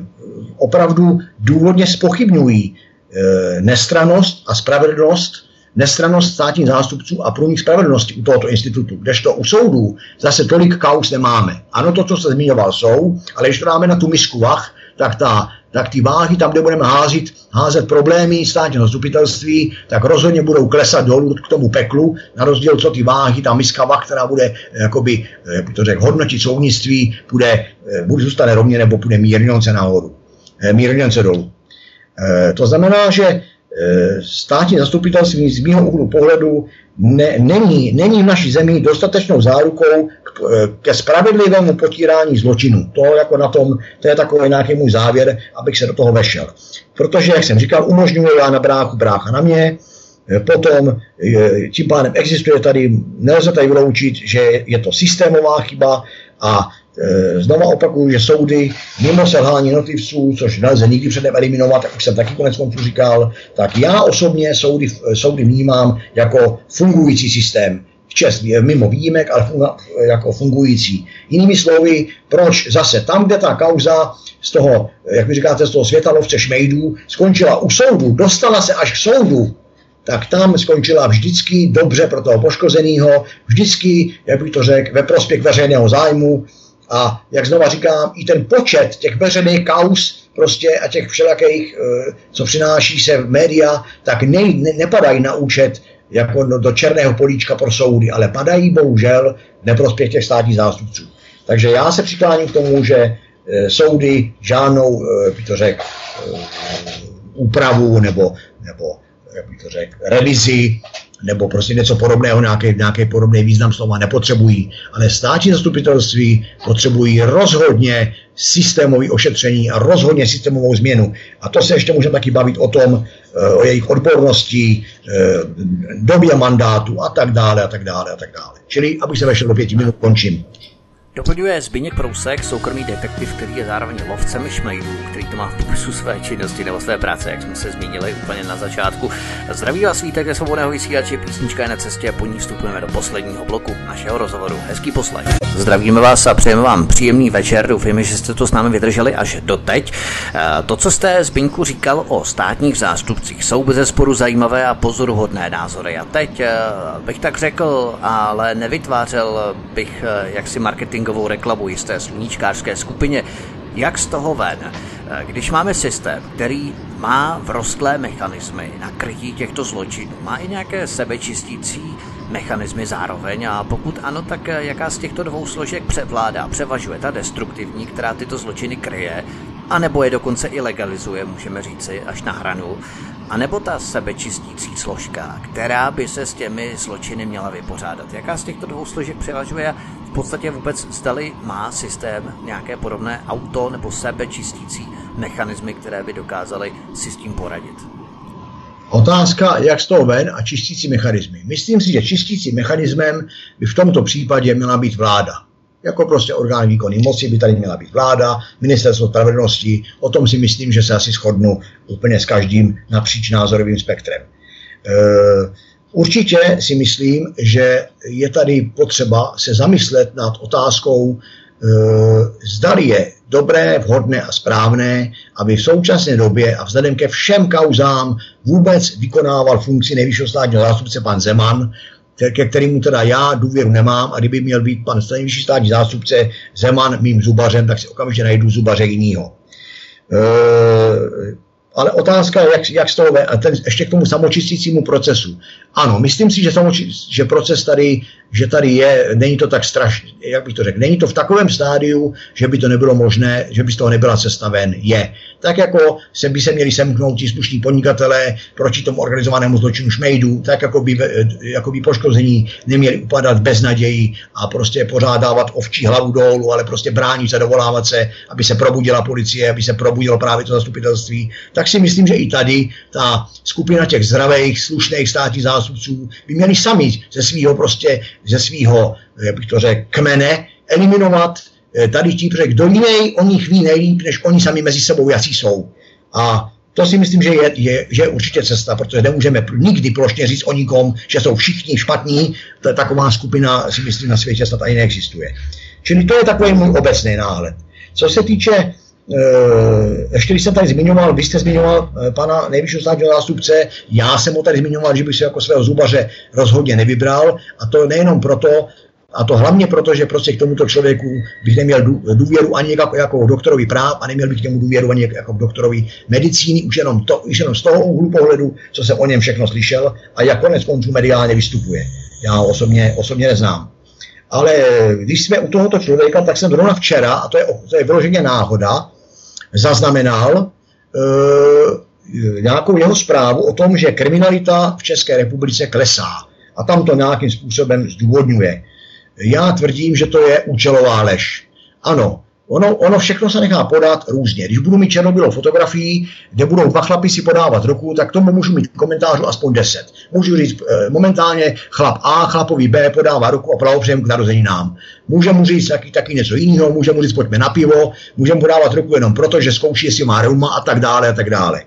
opravdu důvodně spochybňují e, nestranost a spravedlnost nestranost státních zástupců a průnik spravedlnosti u tohoto institutu, kdežto u soudů zase tolik kaus nemáme. Ano, to, co se zmiňoval, jsou, ale když to dáme na tu misku vach, tak, ta, tak ty váhy, tam, kde budeme házet, házet problémy státního zastupitelství, tak rozhodně budou klesat dolů k tomu peklu, na rozdíl co ty váhy, ta miska vach, která bude, jakoby, jak to řek, hodnotit soudnictví, bude, buď zůstane rovně, nebo bude mírňonce nahoru, mírňonce dolů. Eh, to znamená, že Eh, státní zastupitelství z mého úhlu pohledu ne, není, není v naší zemi dostatečnou zárukou k, eh, ke spravedlivému potírání zločinu. To jako na tom, to je takový nějaký můj závěr, abych se do toho vešel. Protože, jak jsem říkal, umožňuje já na bráchu, brácha na mě, eh, potom tím pádem existuje tady, nelze tady vyloučit, že je to systémová chyba a Eh, znova opakuju, že soudy mimo selhání jednotlivců, což nelze nikdy předem eliminovat, jak už jsem taky konec konců říkal, tak já osobně soudy, soudy vnímám jako fungující systém. Čest mimo výjimek, ale funga, jako fungující. Jinými slovy, proč zase tam, kde ta kauza z toho, jak vy říkáte, z toho světa lovce šmejdů skončila u soudu, dostala se až k soudu, tak tam skončila vždycky dobře pro toho poškozeného, vždycky, jak bych to řekl, ve prospěch veřejného zájmu, a jak znova říkám, i ten počet těch veřejných kaus prostě a těch všelakých, eh, co přináší se v média, tak ne, ne, nepadají na účet jako do černého políčka pro soudy, ale padají bohužel neprospěch těch státních zástupců. Takže já se přikláním k tomu, že eh, soudy žádnou, eh, bych to řekl, úpravu nebo, nebo jak bych to řekl, revizi nebo prostě něco podobného, nějaký, nějaký podobný význam slova nepotřebují. Ale státní zastupitelství potřebují rozhodně systémové ošetření a rozhodně systémovou změnu. A to se ještě můžeme taky bavit o tom, eh, o jejich odbornosti, eh, době mandátu a tak dále a tak dále a tak dále. Čili, abych se vešel do pěti minut, končím. Doplňuje Zbigněk Prousek, soukromý detektiv, který je zároveň lovcem šmejdů, který to má v popisu své činnosti nebo své práce, jak jsme se zmínili úplně na začátku. Zdraví vás vítek ze svobodného vysílače, písnička je na cestě a po ní vstupujeme do posledního bloku našeho rozhovoru. Hezký poslech. Zdravíme vás a přejeme vám příjemný večer. Doufujeme, že jste to s námi vydrželi až doteď. Eh, to, co jste Zbinku říkal o státních zástupcích, jsou bez sporu zajímavé a pozoruhodné názory. A teď eh, bych tak řekl, ale nevytvářel bych eh, jaksi marketing marketingovou reklamu jisté sluníčkářské skupině. Jak z toho ven? Když máme systém, který má vrostlé mechanismy na krytí těchto zločinů, má i nějaké sebečistící mechanismy zároveň a pokud ano, tak jaká z těchto dvou složek převládá, převažuje ta destruktivní, která tyto zločiny kryje, anebo je dokonce i legalizuje, můžeme říci, až na hranu, anebo ta sebečistící složka, která by se s těmi zločiny měla vypořádat. Jaká z těchto dvou složek převažuje v podstatě vůbec zdali má systém nějaké podobné auto nebo sebečistící mechanismy, které by dokázaly si s tím poradit? Otázka, jak z toho ven a čistící mechanismy. Myslím si, že čistící mechanismem by v tomto případě měla být vláda jako prostě orgán výkonné moci by tady měla být vláda, ministerstvo spravedlnosti, o tom si myslím, že se asi shodnu úplně s každým napříč názorovým spektrem. E, určitě si myslím, že je tady potřeba se zamyslet nad otázkou, e, zdali je dobré, vhodné a správné, aby v současné době a vzhledem ke všem kauzám vůbec vykonával funkci nejvyššího státního zástupce pan Zeman, ke kterému teda já důvěru nemám a kdyby měl být pan nejvyšší státní zástupce Zeman mým zubařem, tak si okamžitě najdu zubaře jinýho. E, ale otázka je, jak, jak z toho, a ten, ještě k tomu samočistícímu procesu. Ano, myslím si, že, samoči, že proces tady že tady je, není to tak strašné, jak bych to řekl, není to v takovém stádiu, že by to nebylo možné, že by z toho nebyla cesta ven, je. Tak jako se by se měli semknout ti slušní podnikatelé proti tomu organizovanému zločinu šmejdů, tak jako by, jako by poškození neměli upadat bez naději a prostě pořádávat ovčí hlavu dolů, ale prostě bránit se, dovolávat se, aby se probudila policie, aby se probudilo právě to zastupitelství, tak si myslím, že i tady ta skupina těch zdravých, slušných státních zástupců by měli sami ze svého prostě ze svého, jak bych to řekl, kmene eliminovat eh, tady ti, protože kdo jiný o nich ví nejlíp, než oni sami mezi sebou, jací jsou. A to si myslím, že je, je, že je určitě cesta, protože nemůžeme nikdy plošně říct o nikom, že jsou všichni špatní. Je taková skupina, si myslím, na světě snad ani neexistuje. Čili to je takový můj obecný náhled. Co se týče ještě když jsem tady zmiňoval, vy jste zmiňoval eh, pana nejvyššího státního zástupce, já jsem ho tady zmiňoval, že bych se jako svého zubaře rozhodně nevybral a to nejenom proto, a to hlavně proto, že prostě k tomuto člověku bych neměl důvěru ani jako, jako doktorovi práv a neměl bych k němu důvěru ani jako doktorovi medicíny, už jenom, to, už jenom z toho úhlu pohledu, co jsem o něm všechno slyšel a jak konec konců mediálně vystupuje. Já osobně, osobně neznám. Ale když jsme u tohoto člověka, tak jsem zrovna včera, a to je, to je vyloženě náhoda, zaznamenal e, nějakou jeho zprávu o tom, že kriminalita v České republice klesá. A tam to nějakým způsobem zdůvodňuje. Já tvrdím, že to je účelová lež. Ano, Ono, ono všechno se nechá podat různě. Když budu mít černobílou fotografii, kde budou dva chlapi si podávat ruku, tak tomu můžu mít komentářů aspoň 10. Můžu říct e, momentálně chlap A, chlapovi B podává ruku a blahopřejem k narozeninám. Může mu říct taky, taky něco jiného, může mu říct pojďme na pivo, může mu podávat ruku jenom proto, že zkouší, jestli má reuma a tak dále a tak dále.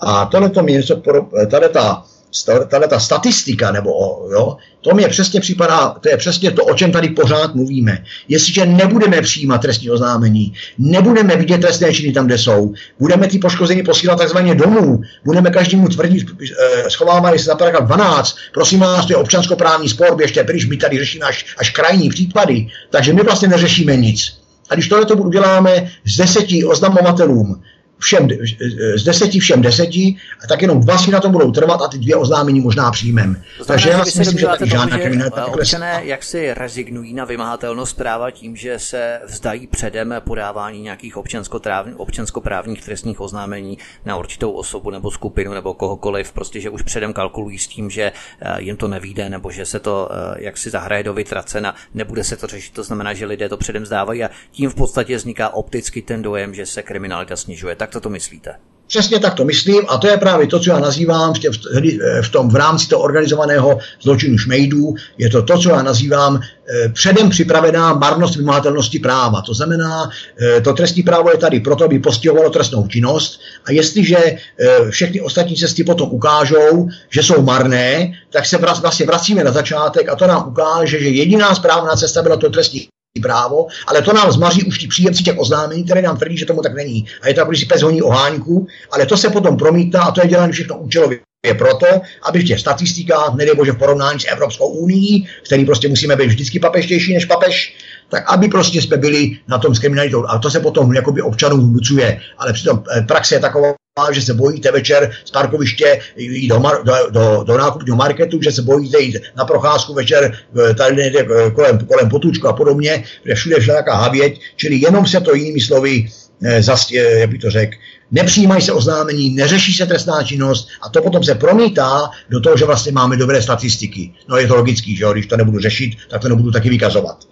A tohle to mě něco, tady ta tahle ta statistika, nebo jo, to mě přesně připadá, to je přesně to, o čem tady pořád mluvíme. Jestliže nebudeme přijímat trestní oznámení, nebudeme vidět trestné činy tam, kde jsou, budeme ty poškození posílat takzvaně domů, budeme každému tvrdit, eh, schovávají se za paragraf 12, prosím vás, to je občanskoprávní spor, běžte pryč, my tady řešíme až, až krajní případy, takže my vlastně neřešíme nic. A když tohle to uděláme z deseti oznamovatelům, všem, z deseti všem deseti, a tak jenom dva si na tom budou trvat a ty dvě oznámení možná přijmem. To Takže já si myslím, že tady žádná kriminalita Občané jak si rezignují na vymahatelnost práva tím, že se vzdají předem podávání nějakých občanskoprávních trestních oznámení na určitou osobu nebo skupinu nebo kohokoliv, prostě, že už předem kalkulují s tím, že eh, jim to nevíde nebo že se to eh, jak si zahraje do vytracena, nebude se to řešit, to znamená, že lidé to předem vzdávají a tím v podstatě vzniká opticky ten dojem, že se kriminalita snižuje. Tak to to myslíte? Přesně tak to myslím a to je právě to, co já nazývám v, tě, v, tom, v rámci toho organizovaného zločinu šmejdů, je to to, co já nazývám eh, předem připravená marnost vymahatelnosti práva. To znamená, eh, to trestní právo je tady proto, aby postihovalo trestnou činnost a jestliže eh, všechny ostatní cesty potom ukážou, že jsou marné, tak se vlastně vracíme na začátek a to nám ukáže, že jediná správná cesta byla to trestní právo, ale to nám zmaří už ti příjemci těch oznámení, které nám tvrdí, že tomu tak není. A je to jako si pes honí ohánku, ale to se potom promítá a to je dělané všechno účelově. Je proto, aby v těch statistikách, nedej bože v porovnání s Evropskou unii, který prostě musíme být vždycky papeštější než papež, tak aby prostě jsme byli na tom s kriminalitou. A to se potom jakoby občanům vnucuje. Ale přitom eh, praxe je taková, že se bojíte večer z parkoviště jít do, mar, do, do, do nákupního marketu, že se bojíte jít na procházku večer eh, tady nejde eh, kolem, kolem potůčku a podobně, kde všude všude nějaká havěť, čili jenom se to jinými slovy, zas, jak by to řekl, nepřijímají se oznámení, neřeší se trestná činnost a to potom se promítá do toho, že vlastně máme dobré statistiky. No je to logický, že jo? když to nebudu řešit, tak to nebudu taky vykazovat.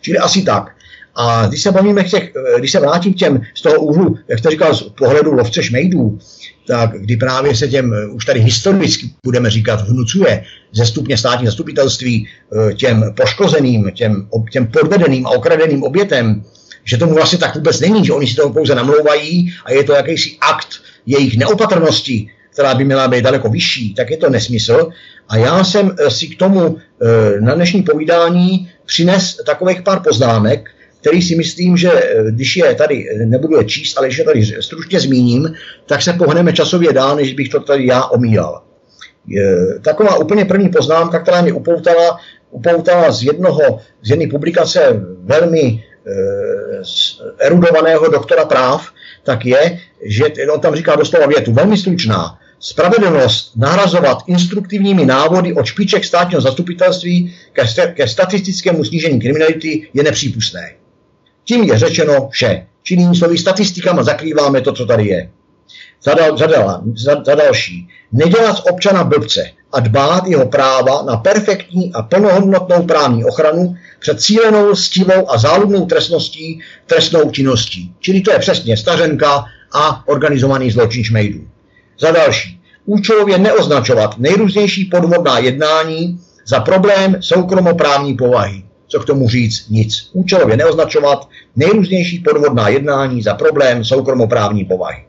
Čili asi tak. A když se bavíme těch, eh, když se vrátím k těm z toho úhlu, jak jste říkal, z pohledu lovce šmejdů, tak kdy právě se těm, eh, už tady historicky budeme říkat, vnucuje ze stupně státní zastupitelství eh, těm poškozeným, těm, těm podvedeným a okradeným obětem, že tomu vlastně tak vůbec není, že oni si to pouze namlouvají a je to jakýsi akt jejich neopatrnosti, která by měla být daleko vyšší, tak je to nesmysl. A já jsem si k tomu na dnešní povídání přines takových pár poznámek, který si myslím, že eh, když je tady, eh, nebudu je číst, ale když je tady stručně zmíním, tak se pohneme časově dál, než bych to tady já omílal. Taková úplně první poznámka, která mě upoutala, upoutala z, jednoho, z jedné publikace velmi eh, erudovaného doktora práv, tak je, že on tam říká doslova větu, velmi stručná. Spravedlnost nahrazovat instruktivními návody od špiček státního zastupitelství ke, ke statistickému snížení kriminality je nepřípustné. Tím je řečeno vše. Čili slovy statistikama zakrýváme to, co tady je. Za, dal, za, dal, za, za další. Nedělat z občana blbce a dbát jeho práva na perfektní a plnohodnotnou právní ochranu před cílenou, stivou a záludnou trestností, trestnou činností. Čili to je přesně stařenka a organizovaný zločin šmejdů. Za další, účelově neoznačovat nejrůznější podvodná jednání za problém soukromoprávní povahy. Co k tomu říct? Nic. Účelově neoznačovat nejrůznější podvodná jednání za problém soukromoprávní povahy.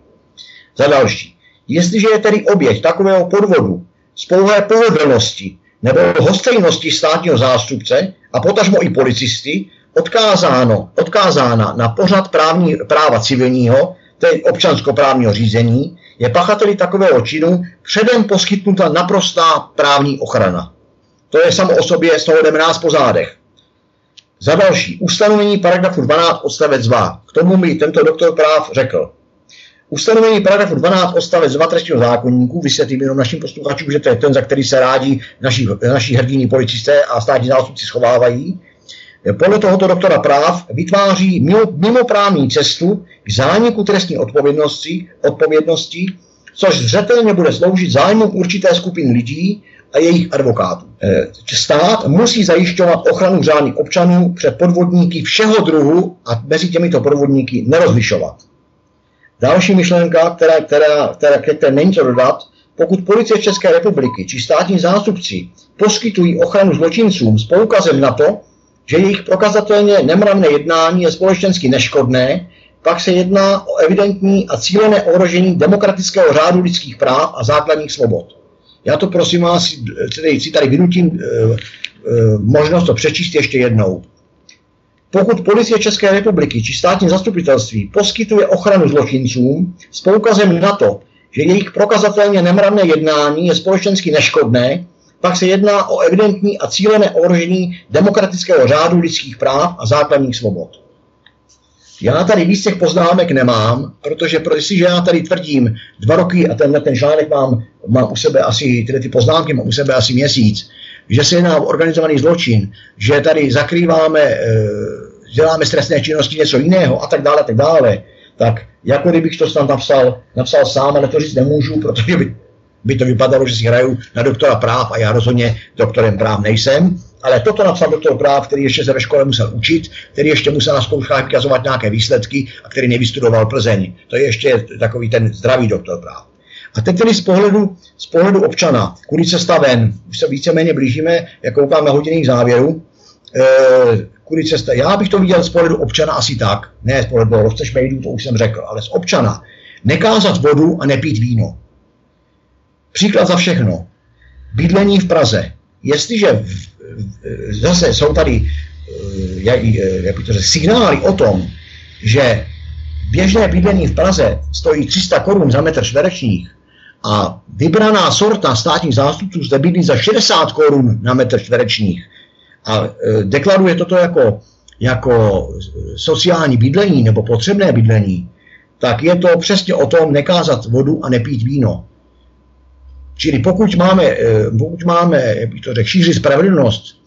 Za další, jestliže je tedy oběť takového podvodu z pouhé pohodlnosti nebo hostejnosti státního zástupce a potažmo i policisty odkázáno, odkázána na pořad právní, práva civilního, tedy občanskoprávního řízení, je pachateli takového činu předem poskytnuta naprostá právní ochrana. To je samo o sobě z toho jdeme nás po zádech. Za další, ustanovení paragrafu 12 odstavec 2. K tomu mi tento doktor práv řekl. Ustanovení paragrafu 12 odstavec 2 trestního zákonníku, vysvětlím jenom našim posluchačům, že to je ten, za který se rádi naši, naši hrdíní policisté a státní zástupci schovávají, podle tohoto doktora práv vytváří mimo, mimoprávní cestu k zániku trestní odpovědnosti, odpovědnosti, což zřetelně bude sloužit zájmu určité skupiny lidí a jejich advokátů. Eh, stát musí zajišťovat ochranu řádných občanů před podvodníky všeho druhu a mezi těmito podvodníky nerozlišovat. Další myšlenka, která, která, která, která není co dodat, pokud policie České republiky či státní zástupci poskytují ochranu zločincům s poukazem na to, že jejich prokazatelně nemravné jednání je společensky neškodné, pak se jedná o evidentní a cílené ohrožení demokratického řádu lidských práv a základních svobod. Já to prosím vás, si tady vynutím možnost to přečíst ještě jednou. Pokud policie České republiky či státní zastupitelství poskytuje ochranu zločincům s poukazem na to, že jejich prokazatelně nemravné jednání je společensky neškodné, pak se jedná o evidentní a cílené ohrožení demokratického řádu lidských práv a základních svobod. Já tady víc těch poznámek nemám, protože jestliže já tady tvrdím dva roky a tenhle ten článek mám, mám u sebe asi, tyhle ty poznámky mám u sebe asi měsíc, že se jedná o organizovaný zločin, že tady zakrýváme, eh, děláme z trestné činnosti něco jiného a tak dále, a tak dále, tak jako kdybych to snad napsal, napsal sám, ale to říct nemůžu, protože by, by to vypadalo, že si hraju na doktora práv a já rozhodně doktorem práv nejsem. Ale toto napsal doktor práv, který ještě se ve škole musel učit, který ještě musel na zkouškách vykazovat nějaké výsledky a který nevystudoval Plzeň. To je ještě takový ten zdravý doktor práv. A teď tedy z pohledu, z pohledu občana, kudy cesta ven, už se víceméně blížíme, jak koukám na hodinných závěru, eh, kudy cesta. Já bych to viděl z pohledu občana asi tak, ne z pohledu roztešmejdů, to už jsem řekl, ale z občana. Nekázat vodu a nepít víno. Příklad za všechno. Bydlení v Praze. Jestliže v, v, zase jsou tady eh, jak, eh, jak to řek, signály o tom, že běžné bydlení v Praze stojí 300 korun za metr čtverečních a vybraná sorta státních zástupců zde bydlí za 60 korun na metr čtverečních a e, deklaruje toto jako, jako sociální bydlení nebo potřebné bydlení, tak je to přesně o tom nekázat vodu a nepít víno. Čili pokud máme, e, pokud máme jak bych to řekl, šířit spravedlnost,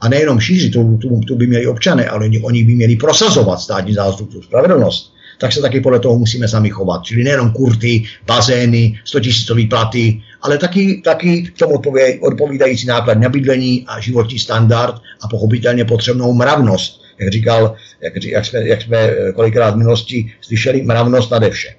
a nejenom šířit, tu, tu, tu by měli občané, ale oni, oni by měli prosazovat státní zástupců spravedlnost, tak se taky podle toho musíme sami chovat. Čili nejenom kurty, bazény, 100 tisícový platy, ale taky, taky k tomu odpovídající náklad na bydlení a životní standard a pochopitelně potřebnou mravnost. Jak říkal, jak, jak, jsme, jak jsme kolikrát v minulosti slyšeli, mravnost nade vše.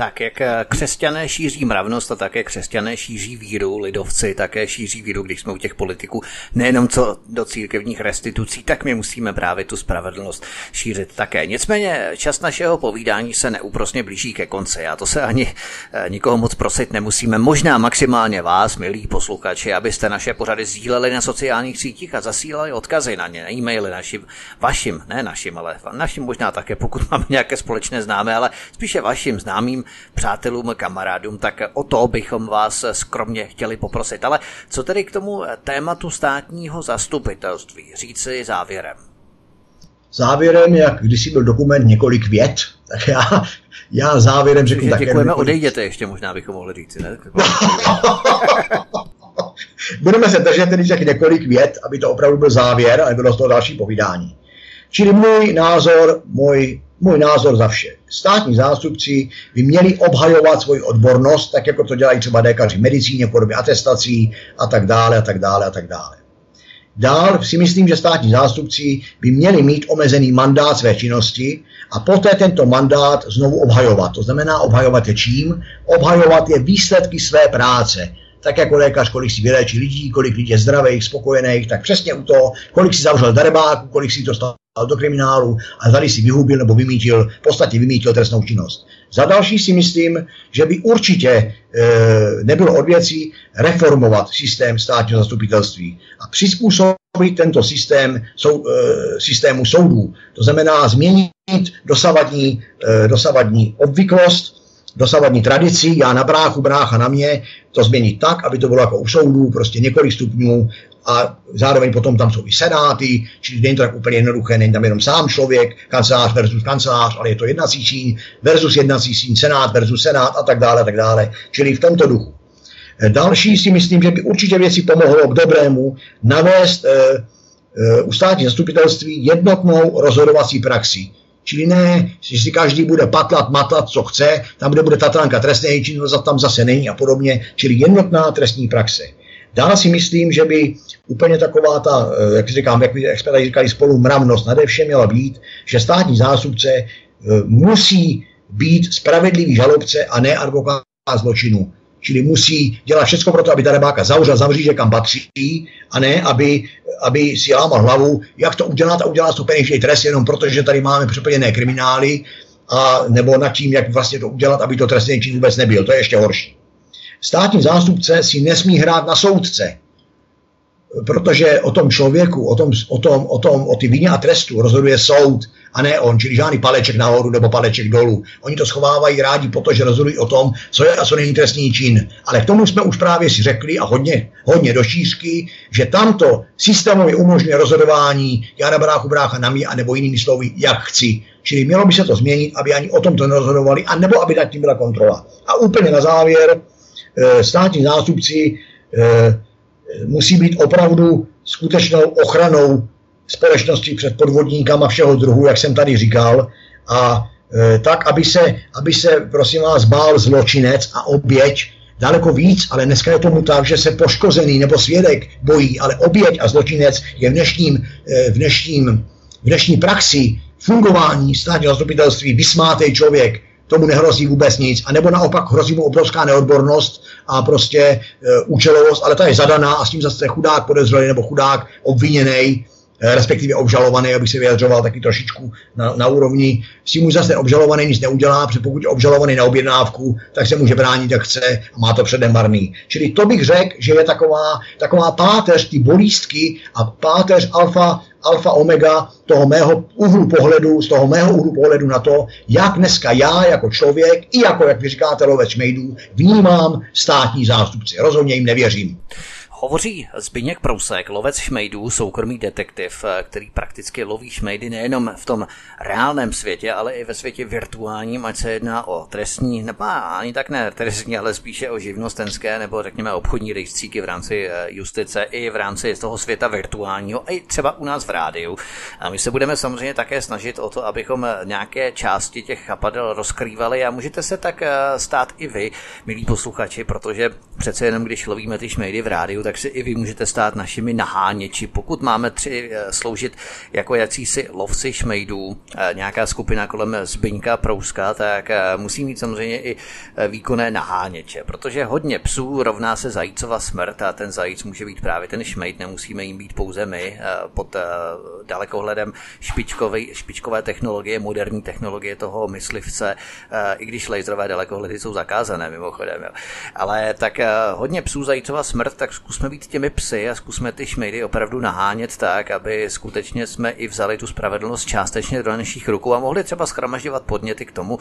Tak jak eh, křesťané šíří mravnost a také křesťané šíří víru, lidovci také šíří víru, když jsme u těch politiků, nejenom co do církevních restitucí, tak my musíme právě tu spravedlnost šířit také. Nicméně čas našeho povídání se neúprosně blíží ke konci. Já to se ani eh, nikoho moc prosit nemusíme. Možná maximálně vás, milí posluchači, abyste naše pořady sdíleli na sociálních sítích a zasílali odkazy na ně, na e-maily našim, vašim, ne našim, ale našim možná také, pokud máme nějaké společné známé, ale spíše vašim známým přátelům, kamarádům, tak o to bychom vás skromně chtěli poprosit. Ale co tedy k tomu tématu státního zastupitelství říci závěrem? Závěrem, jak když byl dokument několik vět, tak já, já závěrem řeknu také... Děkujeme, několik... odejděte ještě možná bychom mohli říct, ne? *laughs* Budeme se držet tedy těch několik vět, aby to opravdu byl závěr a nebylo z toho další povídání. Čili můj názor, můj můj názor za vše. Státní zástupci by měli obhajovat svoji odbornost, tak jako to dělají třeba lékaři v medicíně, podobě atestací a tak dále a tak dále a tak dále. Dál si myslím, že státní zástupci by měli mít omezený mandát své činnosti a poté tento mandát znovu obhajovat. To znamená obhajovat je čím? Obhajovat je výsledky své práce tak jako lékař, kolik si vyléčí lidí, kolik lidí je zdravých, spokojených, tak přesně u toho, kolik si zavřel darebáku, kolik si dostal do kriminálu a tady si vyhubil nebo vymítil, v podstatě vymítil trestnou činnost. Za další si myslím, že by určitě e, nebylo od věcí reformovat systém státního zastupitelství a přizpůsobit tento systém sou, e, systému soudů. To znamená změnit dosavadní, e, dosavadní obvyklost, dosavadní tradici, já na bráchu, brácha na mě, to změnit tak, aby to bylo jako u soudů, prostě několik stupňů a zároveň potom tam jsou i senáty, čili není to tak úplně jednoduché, není tam jenom sám člověk, kancelář versus kancelář, ale je to jednací síň versus jednací síň, senát versus senát a tak dále, a tak dále, čili v tomto duchu. Další si myslím, že by určitě věci pomohlo k dobrému navést e, e, u státní zastupitelství jednotnou rozhodovací praxi Čili ne, že si každý bude patlat, matlat, co chce, tam, kde bude Tatranka trestné činnost, tam zase není a podobně, čili jednotná trestní praxe. Dále si myslím, že by úplně taková ta, eh, jak říkám, jak, tady říkali, spolu mravnost nade vše měla být, že státní zástupce eh, musí být spravedlivý žalobce a ne advokát zločinu. Čili musí dělat všechno pro to, aby ta rebáka zavřel, zavří, že kam patří, a ne, aby, aby si lámal hlavu, jak to udělat a udělat to peněžní trest jenom protože tady máme přeplněné kriminály, a nebo nad tím, jak vlastně to udělat, aby to trestný čin vůbec nebyl. To je ještě horší. státní zástupce si nesmí hrát na soudce protože o tom člověku, o tom, o tom, o tom, o ty vině a trestu rozhoduje soud a ne on, čili žádný paleček nahoru nebo paleček dolů. Oni to schovávají rádi, protože rozhodují o tom, co je a co není trestný čin. Ale k tomu jsme už právě si řekli a hodně, hodně do šířky, že tamto systémově umožňuje rozhodování já na bráchu brácha na mě, anebo jinými slovy, jak chci. Čili mělo by se to změnit, aby ani o tom to nerozhodovali, anebo aby nad tím byla kontrola. A úplně na závěr, eh, státní zástupci eh, musí být opravdu skutečnou ochranou společnosti před podvodníkama všeho druhu, jak jsem tady říkal, a e, tak, aby se, aby se, prosím vás, bál zločinec a oběť daleko víc, ale dneska je tomu tak, že se poškozený nebo svědek bojí, ale oběť a zločinec je v dnešním, e, v dnešním, v dnešní praxi fungování státního zastupitelství vysmátej člověk, tomu nehrozí vůbec nic, a nebo naopak hrozí mu obrovská neodbornost a prostě e, účelovost, ale ta je zadaná a s tím zase chudák podezřelý nebo chudák obviněný, e, respektive obžalovaný, aby se vyjadřoval taky trošičku na, na úrovni. S tím už zase obžalovaný nic neudělá, protože pokud je obžalovaný na objednávku, tak se může bránit, jak chce a má to předem marný. Čili to bych řekl, že je taková, taková páteř, ty bolístky a páteř alfa alfa omega toho mého úhlu pohledu, z toho mého úhlu pohledu na to, jak dneska já jako člověk i jako, jak vy říkáte, lovec šmejdů, vnímám státní zástupci. Rozhodně jim nevěřím. Hovoří Zbyněk Prousek, lovec šmejdů, soukromý detektiv, eh, který prakticky loví šmejdy nejenom v tom reálném světě, ale i ve světě virtuálním, ať se jedná o trestní, nebo ani tak ne trestní, ale spíše o živnostenské nebo řekněme obchodní rejstříky v rámci eh, justice i v rámci toho světa virtuálního, i třeba u nás v rádiu. A my se budeme samozřejmě také snažit o to, abychom nějaké části těch chapadel rozkrývali a můžete se tak eh, stát i vy, milí posluchači, protože přece jenom když lovíme ty šmejdy v rádiu, tak si i vy můžete stát našimi naháněči. Pokud máme tři eh, sloužit jako jacísi lovci šmejdů, eh, nějaká skupina kolem Zbyňka Prouska, tak eh, musí mít samozřejmě i výkonné naháněče, protože hodně psů rovná se zajícova smrt a ten zajíc může být právě ten šmejd, nemusíme jim být pouze my pod dalekohledem špičkové, špičkové technologie, moderní technologie toho myslivce, i když laserové dalekohledy jsou zakázané mimochodem. Jo. Ale tak hodně psů zajícova smrt, tak zkus zkusme být těmi psy a zkusme ty šmejdy opravdu nahánět tak, aby skutečně jsme i vzali tu spravedlnost částečně do našich rukou a mohli třeba schromažďovat podněty k tomu,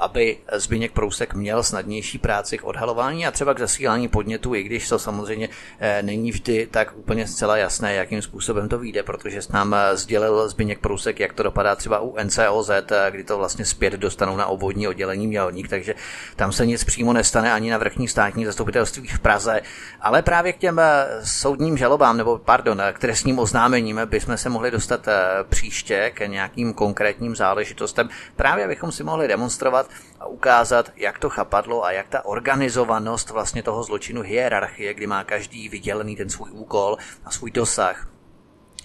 aby Zbigněk Prousek měl snadnější práci k odhalování a třeba k zasílání podnětů, i když to samozřejmě e, není vždy tak úplně zcela jasné, jakým způsobem to vyjde, protože s nám e, sdělil Zbigněk Prousek, jak to dopadá třeba u NCOZ, e, kdy to vlastně zpět dostanou na obvodní oddělení mělník, takže tam se nic přímo nestane ani na vrchní státní zastupitelství v Praze, ale právě k těm eh, soudním žalobám, nebo pardon, eh, k trestním oznámením bychom se mohli dostat eh, příště k nějakým konkrétním záležitostem, právě abychom si mohli demonstrovat a ukázat, jak to chapadlo a jak ta organizovanost vlastně toho zločinu hierarchie, kdy má každý vydělený ten svůj úkol a svůj dosah,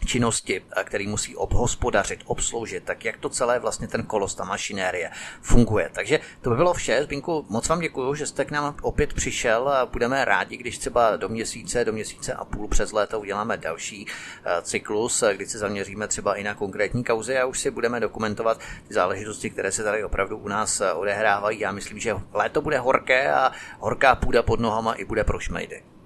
činnosti, který musí obhospodařit, obsloužit, tak jak to celé vlastně ten kolos, ta mašinérie funguje. Takže to by bylo vše. Zbinku, moc vám děkuji, že jste k nám opět přišel a budeme rádi, když třeba do měsíce, do měsíce a půl přes léto uděláme další eh, cyklus, kdy se zaměříme třeba i na konkrétní kauzy a už si budeme dokumentovat ty záležitosti, které se tady opravdu u nás eh, odehrávají. Já myslím, že léto bude horké a horká půda pod nohama i bude pro šmejdy.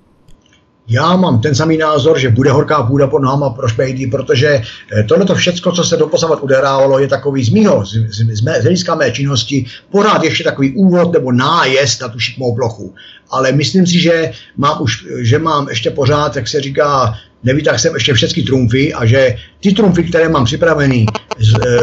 Já mám ten samý názor, že bude horká půda pod nohama pro špejdy, protože eh, tohle to všecko, co se doposavat udehrávalo, je takový z mýho, z, z, z, mé, z hlediska mé činnosti, pořád ještě takový úvod nebo nájezd na tu šikmou plochu. Ale myslím si, že mám, už, že mám ještě pořád, jak se říká, nevytáhl jsem ještě všechny trumfy a že ty trumfy, které mám připravený, z, eh,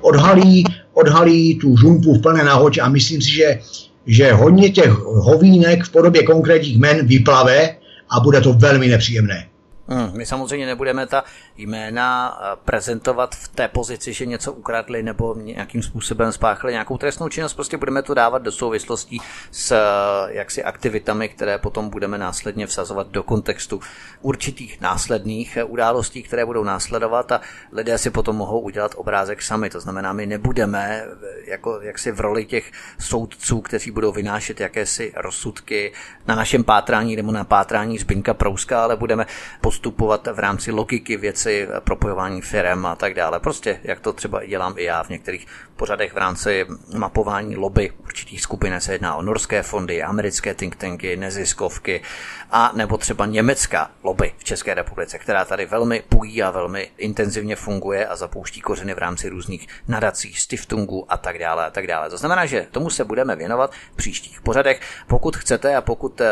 odhalí, odhalí tu žumpu v plné nahoře a myslím si, že, že hodně těch hovínek v podobě konkrétních men vyplave, a bude to velmi nepříjemné. Hmm, my samozřejmě nebudeme ta jména eh, prezentovat v té pozici, že něco ukradli nebo nějakým způsobem spáchali nějakou trestnou činnost, prostě budeme to dávat do souvislostí s eh, jaksi aktivitami, které potom budeme následně vsazovat do kontextu určitých následných eh, událostí, které budou následovat a lidé si potom mohou udělat obrázek sami. To znamená, my nebudeme jako jaksi v roli těch soudců, kteří budou vynášet jakési rozsudky na našem pátrání nebo na pátrání Zbyňka Prouska, ale budeme postupovat v rámci logiky věci, propojování firm a tak dále. Prostě jak to třeba dělám i já v některých pořadech v rámci mapování lobby určitých skupin. Se jedná o norské fondy, americké think tanky, neziskovky a nebo třeba německá lobby v České republice, která tady velmi pují a velmi intenzivně funguje a zapouští kořeny v rámci různých nadací, stiftungů a tak dále a tak dále. To znamená, že tomu se budeme věnovat v příštích pořadech. Pokud chcete a pokud eh,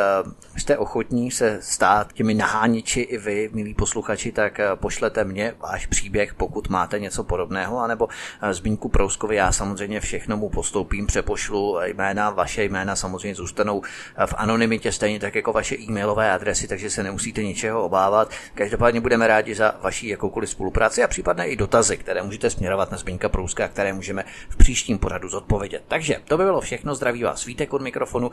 jste ochotní se stát těmi nahániči i vy, milí posluchači, tak eh, pošlete mě váš příběh, pokud máte něco podobného, anebo eh, Zbínku Prouskovi, já samozřejmě všechno mu postoupím, přepošlu jména, vaše jména samozřejmě zůstanou v anonymitě, stejně tak jako vaše e-mailové adresy, takže se nemusíte ničeho obávat. Každopádně budeme rádi za vaší jakoukoliv spolupráci a případně i dotazy, které můžete směrovat na Zbínka Prouska, které můžeme v příštím pořadu zodpovědět. Takže to by bylo všechno, zdraví vás Svítek od mikrofonu.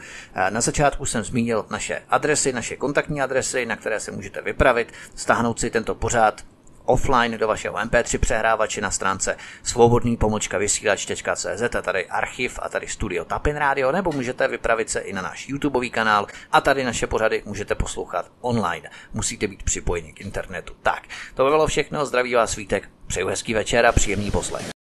Na začátku jsem zmínil naše adresy, naše kontaktní adresy, na které se můžete vypravit, stáhnout si tento pořád offline do vašeho MP3 přehrávače na stránce svobodný pomočka vysílač.cz a tady archiv a tady studio Tapin Radio, nebo můžete vypravit se i na náš YouTubeový kanál a tady naše pořady můžete poslouchat online. Musíte být připojeni k internetu. Tak, to by bylo všechno, zdraví vás Svítek, přeju hezký večer a příjemný poslech.